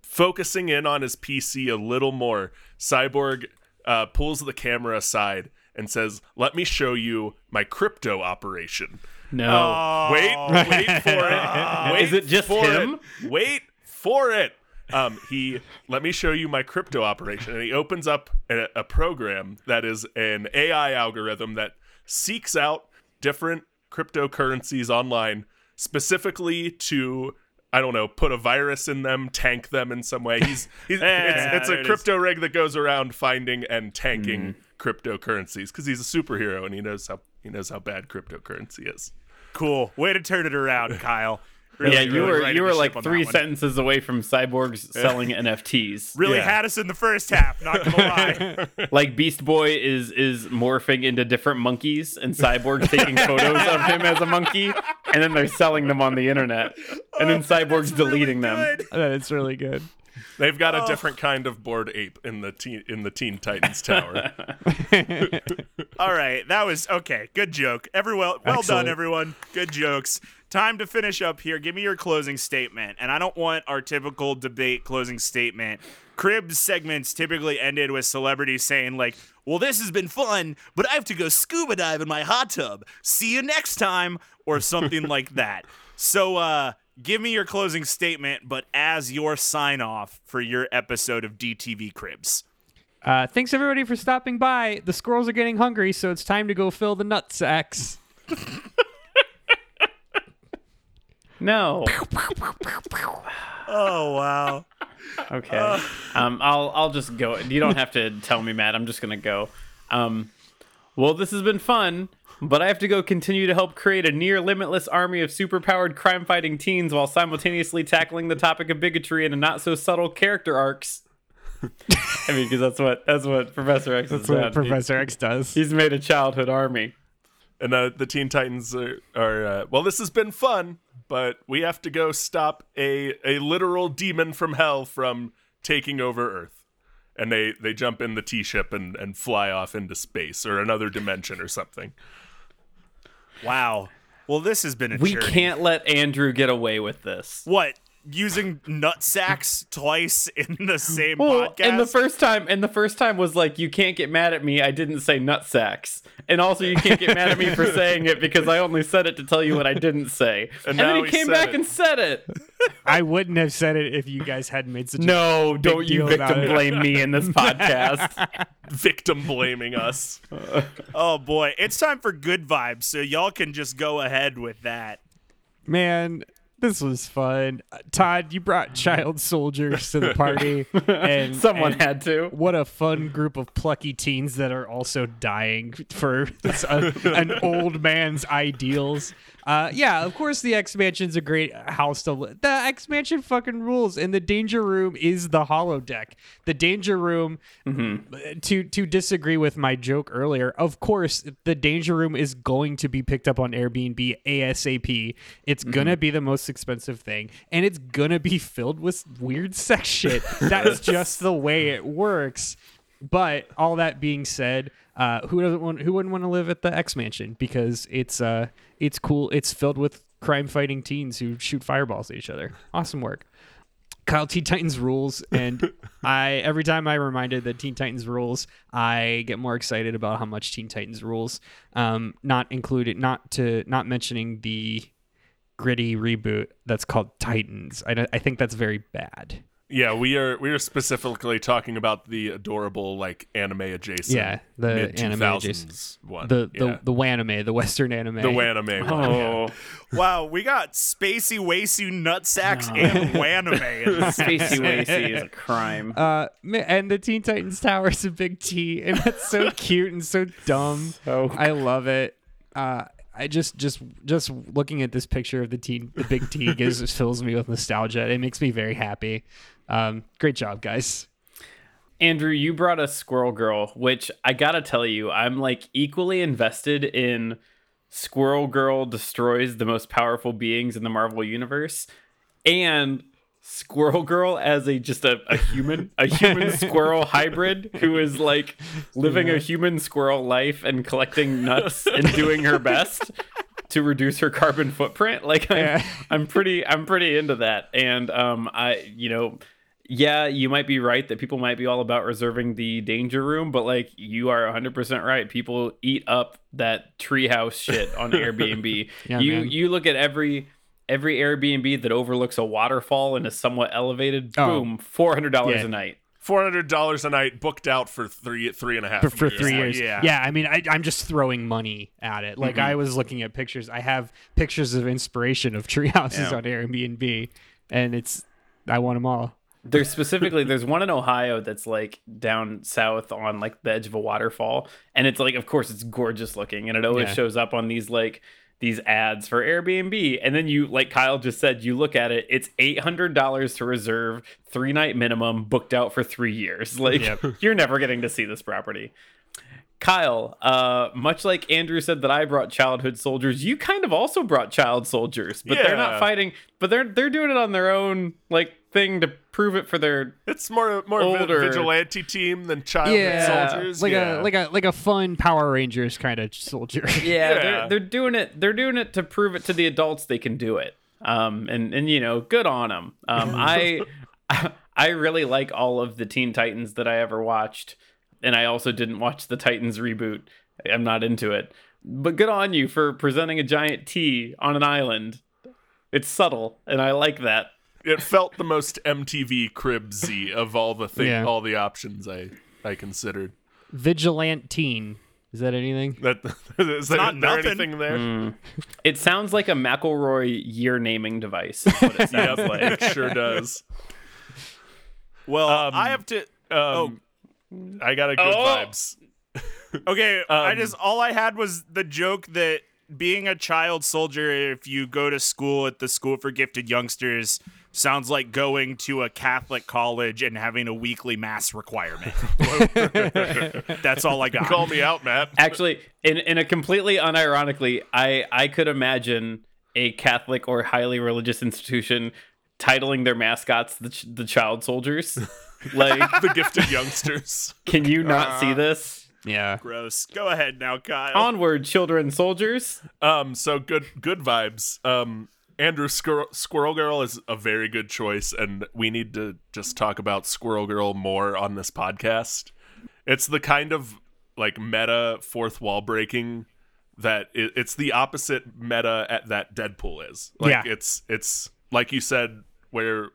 Speaker 4: Focusing in on his PC a little more, Cyborg uh, pulls the camera aside and says, "Let me show you my crypto operation."
Speaker 3: No.
Speaker 4: Wait, wait for it. Wait
Speaker 3: Is it just
Speaker 4: for
Speaker 3: him?
Speaker 4: It. Wait for it. Um, he let me show you my crypto operation, and he opens up a, a program that is an AI algorithm that seeks out different cryptocurrencies online, specifically to I don't know, put a virus in them, tank them in some way. He's, he's
Speaker 2: Yeah,
Speaker 4: it's, it's a
Speaker 2: it is.
Speaker 4: crypto rig that goes around finding and tanking cryptocurrencies because he's a superhero and he knows how he knows how bad cryptocurrency is.
Speaker 2: Cool. Way to turn it around, Kyle. Really,
Speaker 3: yeah, you
Speaker 2: really
Speaker 3: were you were like three sentences away from cyborgs selling NFTs.
Speaker 2: Really
Speaker 4: Yeah.
Speaker 2: had us in the first half, not gonna lie.
Speaker 3: Like Beast Boy is is morphing into different monkeys, and Cyborg's taking photos of him as a monkey, and then they're selling them on the internet, and then oh, Cyborg's deleting them.
Speaker 2: Good.
Speaker 1: That's really good.
Speaker 4: They've got
Speaker 2: Oh.
Speaker 4: a different kind of bored ape in the teen in the Teen Titans Tower.
Speaker 2: All right, that was okay. Good joke. Everyone, well done, everyone. Good jokes. Time to finish up here. Give me your closing statement. And I don't want our typical debate closing statement. Cribs segments typically ended with celebrities saying like, "Well, this has been fun, but I have to go scuba dive in my hot tub. See you next time," or something like that. So, uh, give me your closing statement, but as your sign off for your episode of DTV Cribs.
Speaker 1: Uh, thanks everybody for stopping by. The squirrels are getting hungry, so it's time to go fill the nut sacks.
Speaker 3: No.
Speaker 2: Oh wow.
Speaker 3: Okay. Um, I'll I'll just go. You don't have to tell me, Matt. I'm just gonna go. Um, well, this has been fun, but I have to go continue to help create a near limitless army of superpowered crime-fighting teens while simultaneously tackling the topic of bigotry in a not so subtle character arcs. I mean, because that's what that's what Professor X
Speaker 1: That's
Speaker 3: has
Speaker 1: what
Speaker 3: done.
Speaker 1: Professor X does.
Speaker 3: He's made a childhood army.
Speaker 4: And uh, the Teen Titans are, are uh, well, this has been fun, but we have to go stop a, a literal demon from hell from taking over Earth. And they, they jump in the T ship and, and fly off into space or another dimension or something.
Speaker 2: Wow. Well, this has been a
Speaker 3: We
Speaker 2: journey.
Speaker 3: can't let Andrew get away with this.
Speaker 2: What? Using nut sacks twice in the same
Speaker 3: Well,
Speaker 2: podcast?
Speaker 3: and the first time, and the first time was like, you can't get mad at me. I didn't say nut sacks, and also you can't get mad at me for saying it because I only said it to tell you what I didn't say. And,
Speaker 4: now
Speaker 3: then
Speaker 4: he
Speaker 3: he came back
Speaker 4: it.
Speaker 3: and said it.
Speaker 1: I wouldn't have said it if you guys hadn't made such a
Speaker 3: No, don't you
Speaker 1: deal about
Speaker 3: victim blame me in this podcast.
Speaker 4: Victim blaming us.
Speaker 2: oh boy, it's time for good vibes, so y'all can just go ahead with that.
Speaker 1: man. This was fun. Uh, Todd, you brought child soldiers to the party, and
Speaker 3: Someone
Speaker 1: and
Speaker 3: had to.
Speaker 1: What a fun group of plucky teens that are also dying for a, an old man's ideals. Uh, yeah, of course the X Mansion's a great house to live. The X Mansion fucking rules, and the Danger Room is the Holodeck. The Danger Room, to to disagree with my joke earlier, of course the Danger Room is going to be picked up on Airbnb ASAP. It's gonna be the most expensive thing, and it's gonna be filled with weird sex shit. That's just the way it works. But all that being said, uh, who doesn't want who wouldn't want to live at the X Mansion because it's uh it's cool. It's filled with crime fighting teens who shoot fireballs at each other. Awesome work. Kyle Teen Titans rules, and I every time I'm reminded that Teen Titans rules, I get more excited about how much Teen Titans rules. Um, not included, not to not mentioning the gritty reboot that's called Titans. I, I think that's very bad.
Speaker 4: Yeah, we are we are specifically talking about the adorable like anime adjacent.
Speaker 1: Yeah, the anime
Speaker 4: 2000s
Speaker 1: adjacent.
Speaker 4: one.
Speaker 1: The
Speaker 4: yeah.
Speaker 1: the the wanime, the Western anime.
Speaker 4: the wanime one. yeah.
Speaker 3: Oh,
Speaker 2: Wow, we got Spacey Wasu Nutsacks and Wanime in this.
Speaker 3: Spacey Wacy is a crime.
Speaker 1: Uh, and the Teen Titans Tower is a big T, and it's so cute and so dumb.
Speaker 3: So
Speaker 1: I love it. Uh, I just just just looking at this picture of the team, the big T, gives fills me with nostalgia. It makes me very happy. Um, great job, guys.
Speaker 3: Andrew, you brought us Squirrel Girl, which I gotta tell you, I'm like equally invested in Squirrel Girl destroys the most powerful beings in the Marvel universe, and Squirrel Girl as a just a, a human, a human squirrel hybrid who is like living a human squirrel life and collecting nuts and doing her best to reduce her carbon footprint. Like I'm,
Speaker 1: Yeah.
Speaker 3: I'm pretty I'm pretty into that. And um I you know yeah, you might be right that people might be all about reserving the danger room, but like you are 100% right. People eat up that treehouse shit on Airbnb.
Speaker 1: Yeah,
Speaker 3: you
Speaker 1: man.
Speaker 3: you look at every every Airbnb that overlooks a waterfall and is somewhat elevated,
Speaker 1: Oh.
Speaker 3: boom, $400
Speaker 1: Yeah.
Speaker 3: a night.
Speaker 4: Four hundred dollars a night, booked out for three three and a half
Speaker 1: For, for
Speaker 4: years.
Speaker 1: three years,
Speaker 2: yeah.
Speaker 1: yeah. I mean, I, I'm just throwing money at it. Like I mm-hmm. was looking at pictures. I have pictures of inspiration of tree houses
Speaker 3: Yeah.
Speaker 1: on Airbnb, and it's I want them all.
Speaker 3: There's specifically there's one in Ohio that's like down south on like the edge of a waterfall, and it's like of course it's gorgeous looking, and it always
Speaker 1: Yeah.
Speaker 3: shows up on these like these ads for Airbnb, and then you like Kyle just said, you look at it, it's eight hundred dollars to reserve, three night minimum, booked out for three years. Like you're never getting to see this property. Kyle, uh, much like Andrew said that I brought childhood soldiers, you kind of also brought child soldiers, but they're not fighting. But they're they're doing it on their own like thing to prove it for their.
Speaker 4: It's more more
Speaker 3: Older.
Speaker 4: vigilante team than child soldiers.
Speaker 1: like
Speaker 4: yeah.
Speaker 1: a like a like a fun Power Rangers kind of soldier.
Speaker 3: Yeah,
Speaker 4: Yeah.
Speaker 3: They're, they're doing it. They're doing it to prove it to the adults they can do it. Um, and and you know, good on them. Um, I I really like all of the Teen Titans that I ever watched, and I also didn't watch the Titans reboot. I'm not into it, but good on you for presenting a giant T on an island. It's subtle, and I like that.
Speaker 4: It felt the most MTV cribsy of all the thing,
Speaker 1: Yeah.
Speaker 4: all the options I I considered.
Speaker 1: Vigilant teen. Is that anything?
Speaker 4: That is there,
Speaker 2: not
Speaker 4: is there
Speaker 2: nothing.
Speaker 4: anything there?
Speaker 3: It sounds like a McElroy year naming device. Is what it sounds
Speaker 4: Yep,
Speaker 3: like.
Speaker 4: it sure does.
Speaker 2: Well,
Speaker 4: Um,
Speaker 2: I have to.
Speaker 4: Um, I got a good
Speaker 3: Oh.
Speaker 4: vibes.
Speaker 2: Okay, I
Speaker 4: Um,
Speaker 2: just all I had was the joke that being a child soldier, if you go to school at the School for Gifted Youngsters, sounds like going to a Catholic college and having a weekly mass requirement. That's all I got.
Speaker 4: Call me out, Matt.
Speaker 3: Actually, in in a completely unironically, I I could imagine a Catholic or highly religious institution titling their mascots the ch- the child soldiers. like,
Speaker 4: the gifted youngsters.
Speaker 3: can you not see this?
Speaker 1: Yeah.
Speaker 2: Gross. Go ahead now, Kyle.
Speaker 3: Onward, children soldiers.
Speaker 4: Um, so good, good vibes. Um, Andrew Squirrel, Squirrel Girl is a very good choice, and we need to just talk about Squirrel Girl more on this podcast. It's the kind of like meta fourth wall breaking that it, it's the opposite meta at that Deadpool is. Like
Speaker 1: Yeah.
Speaker 4: it's it's like you said, where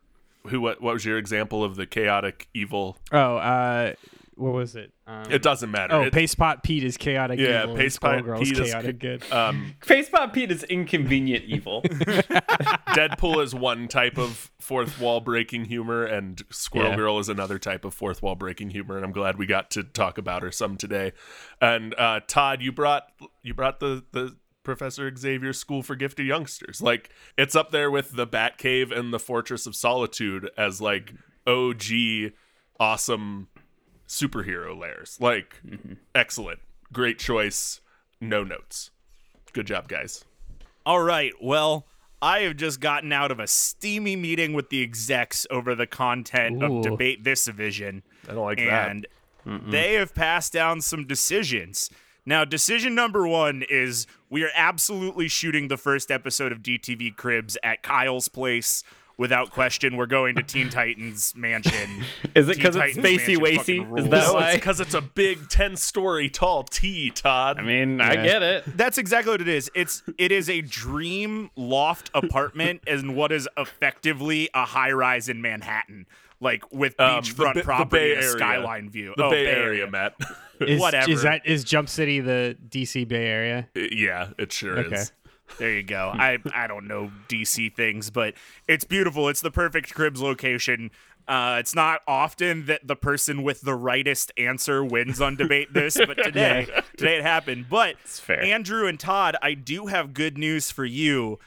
Speaker 4: who what what was your example of the chaotic evil?
Speaker 1: Oh, uh, what was it? Um,
Speaker 4: It doesn't matter.
Speaker 1: oh,
Speaker 4: It-
Speaker 1: Paste Pot Pete is chaotic.
Speaker 4: Yeah,
Speaker 1: evil, and
Speaker 4: Paste Pot Pete is
Speaker 1: chaotic good.
Speaker 4: um,
Speaker 3: Facepot Pete is inconvenient evil.
Speaker 4: Deadpool is one type of fourth wall breaking humor, and Squirrel
Speaker 1: Yeah.
Speaker 4: Girl is another type of fourth wall breaking humor. And I'm glad we got to talk about her some today. And uh, Todd, you brought you brought the the Professor Xavier School for Gifted Youngsters. Like it's up there with the Batcave and the Fortress of Solitude as like OG awesome superhero layers. Like mm-hmm. excellent, great choice. No notes. Good job, guys.
Speaker 2: All right. Well, I have just gotten out of a steamy meeting with the execs over the content
Speaker 1: Ooh.
Speaker 2: of Debate This Division.
Speaker 4: I don't like that.
Speaker 2: and they have passed down some decisions. Now, decision number one is we are absolutely shooting the first episode of DTV Cribs at Kyle's place. Without question, we're going to Teen Titans Mansion.
Speaker 3: Is it because it's Spacey
Speaker 2: Mansion
Speaker 3: Wacy? Is that
Speaker 4: No,
Speaker 3: why?
Speaker 4: because it's a big ten-story tall T, Todd.
Speaker 3: I mean, I get it.
Speaker 2: That's exactly what it is. It's it is a dream loft apartment in what is effectively a high rise in Manhattan, like with
Speaker 4: Um,
Speaker 2: beachfront
Speaker 4: Ba- the
Speaker 2: property
Speaker 4: Bay
Speaker 2: and a skyline view.
Speaker 4: the
Speaker 2: Oh,
Speaker 4: Bay Area, Matt.
Speaker 1: Is,
Speaker 2: whatever.
Speaker 1: Is that is Jump City the DC Bay Area?
Speaker 4: yeah, it sure
Speaker 1: Okay.
Speaker 4: is.
Speaker 2: There you go. I I don't know DC things, but it's beautiful. It's the perfect cribs location. Uh, it's not often that the person with the rightest answer wins on debate this, but today today it happened. But
Speaker 3: fair.
Speaker 2: Andrew and Todd, I do have good news for you.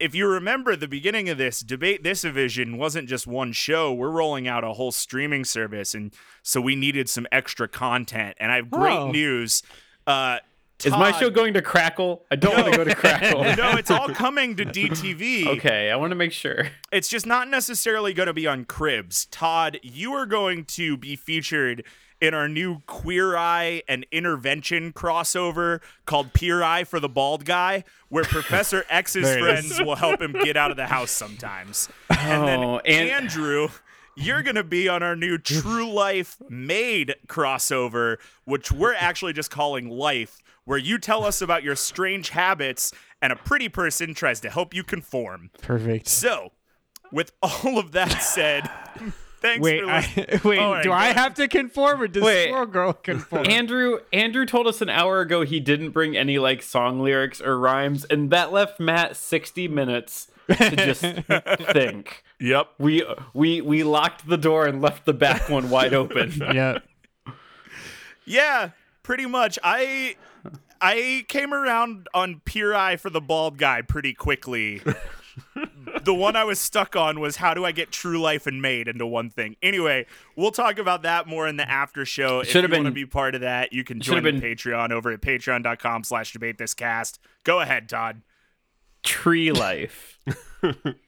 Speaker 2: If you remember the beginning of this debate, this division wasn't just one show. We're rolling out a whole streaming service, and so we needed some extra content. And I have great
Speaker 1: Oh.
Speaker 2: news. Uh,
Speaker 3: Is my show going to Crackle? I don't want to go to Crackle.
Speaker 2: no, it's all coming to DTV.
Speaker 3: Okay, I want to make sure.
Speaker 2: It's just not necessarily going to be on Cribs. Todd, you are going to be featured in our new Queer Eye and Intervention crossover called Peer Eye for the Bald Guy, where Professor X's
Speaker 1: There it is.
Speaker 2: friends will help him get out of the house sometimes. And then
Speaker 3: Oh, and-
Speaker 2: Andrew, you're going to be on our new True Life Made crossover, which we're actually just calling Life, where you tell us about your strange habits and a pretty person tries to help you conform.
Speaker 1: Perfect.
Speaker 2: So, with all of that said, thanks
Speaker 1: Wait,
Speaker 2: for
Speaker 1: I, wait.
Speaker 2: Oh all right,
Speaker 1: do
Speaker 2: go
Speaker 1: I have to conform or does
Speaker 3: Wait.
Speaker 1: Squirrel Girl conform?
Speaker 3: Andrew Andrew told us an hour ago he didn't bring any like song lyrics or rhymes, and that left Matt sixty minutes to just think.
Speaker 4: Yep.
Speaker 3: We we we locked the door and left the back one wide open.
Speaker 1: yeah.
Speaker 2: Yeah, pretty much. I I came around on Pure Eye for the bald guy pretty quickly. the one I was stuck on was how do I get True Life and Made into one thing. Anyway, we'll talk about that more in the after show. If you
Speaker 3: Should've
Speaker 2: want to be part of that, you can
Speaker 3: should've
Speaker 2: join the
Speaker 3: been-
Speaker 2: Patreon over at patreon.com slash debate this cast. Go ahead, Todd.
Speaker 3: Tree life.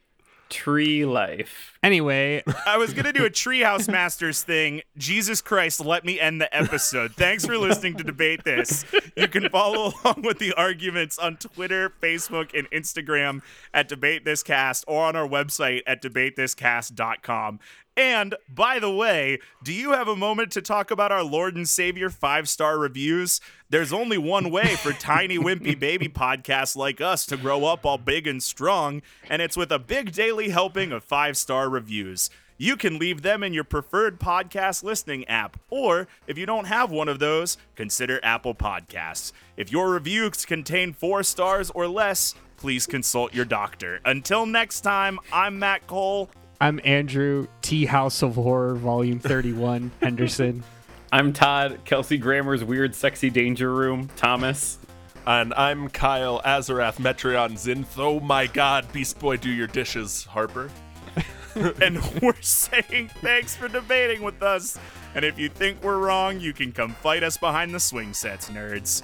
Speaker 3: Tree life.
Speaker 1: Anyway,
Speaker 2: I was gonna do a Treehouse Masters thing. Jesus Christ, let me end the episode. Thanks for listening to debate this. You can follow along with the arguments on Twitter, Facebook, and Instagram at Debate This Cast or on our website at debatethiscast.com. And by the way, do you have a moment to talk about our Lord and Savior five star reviews? There's only one way for tiny, wimpy baby podcasts like us to grow up all big and strong, and it's with a big daily helping of five star reviews. You can leave them in your preferred podcast listening app, or if you don't have one of those, consider Apple Podcasts. If your reviews contain four stars or less, please consult your doctor. Until next time, I'm Matt Cole.
Speaker 1: I'm Andrew Treehouse of Horror Volume 31 Henderson.
Speaker 3: I'm Todd, Kelsey Grammer's weird sexy danger room, Thomas.
Speaker 4: And I'm Kyle Azarath Metrion Zinth. Oh my god, Beast Boy, do your dishes, Harper.
Speaker 2: and we're saying thanks for debating with us. And if you think we're wrong, you can come fight us behind the swing sets, nerds.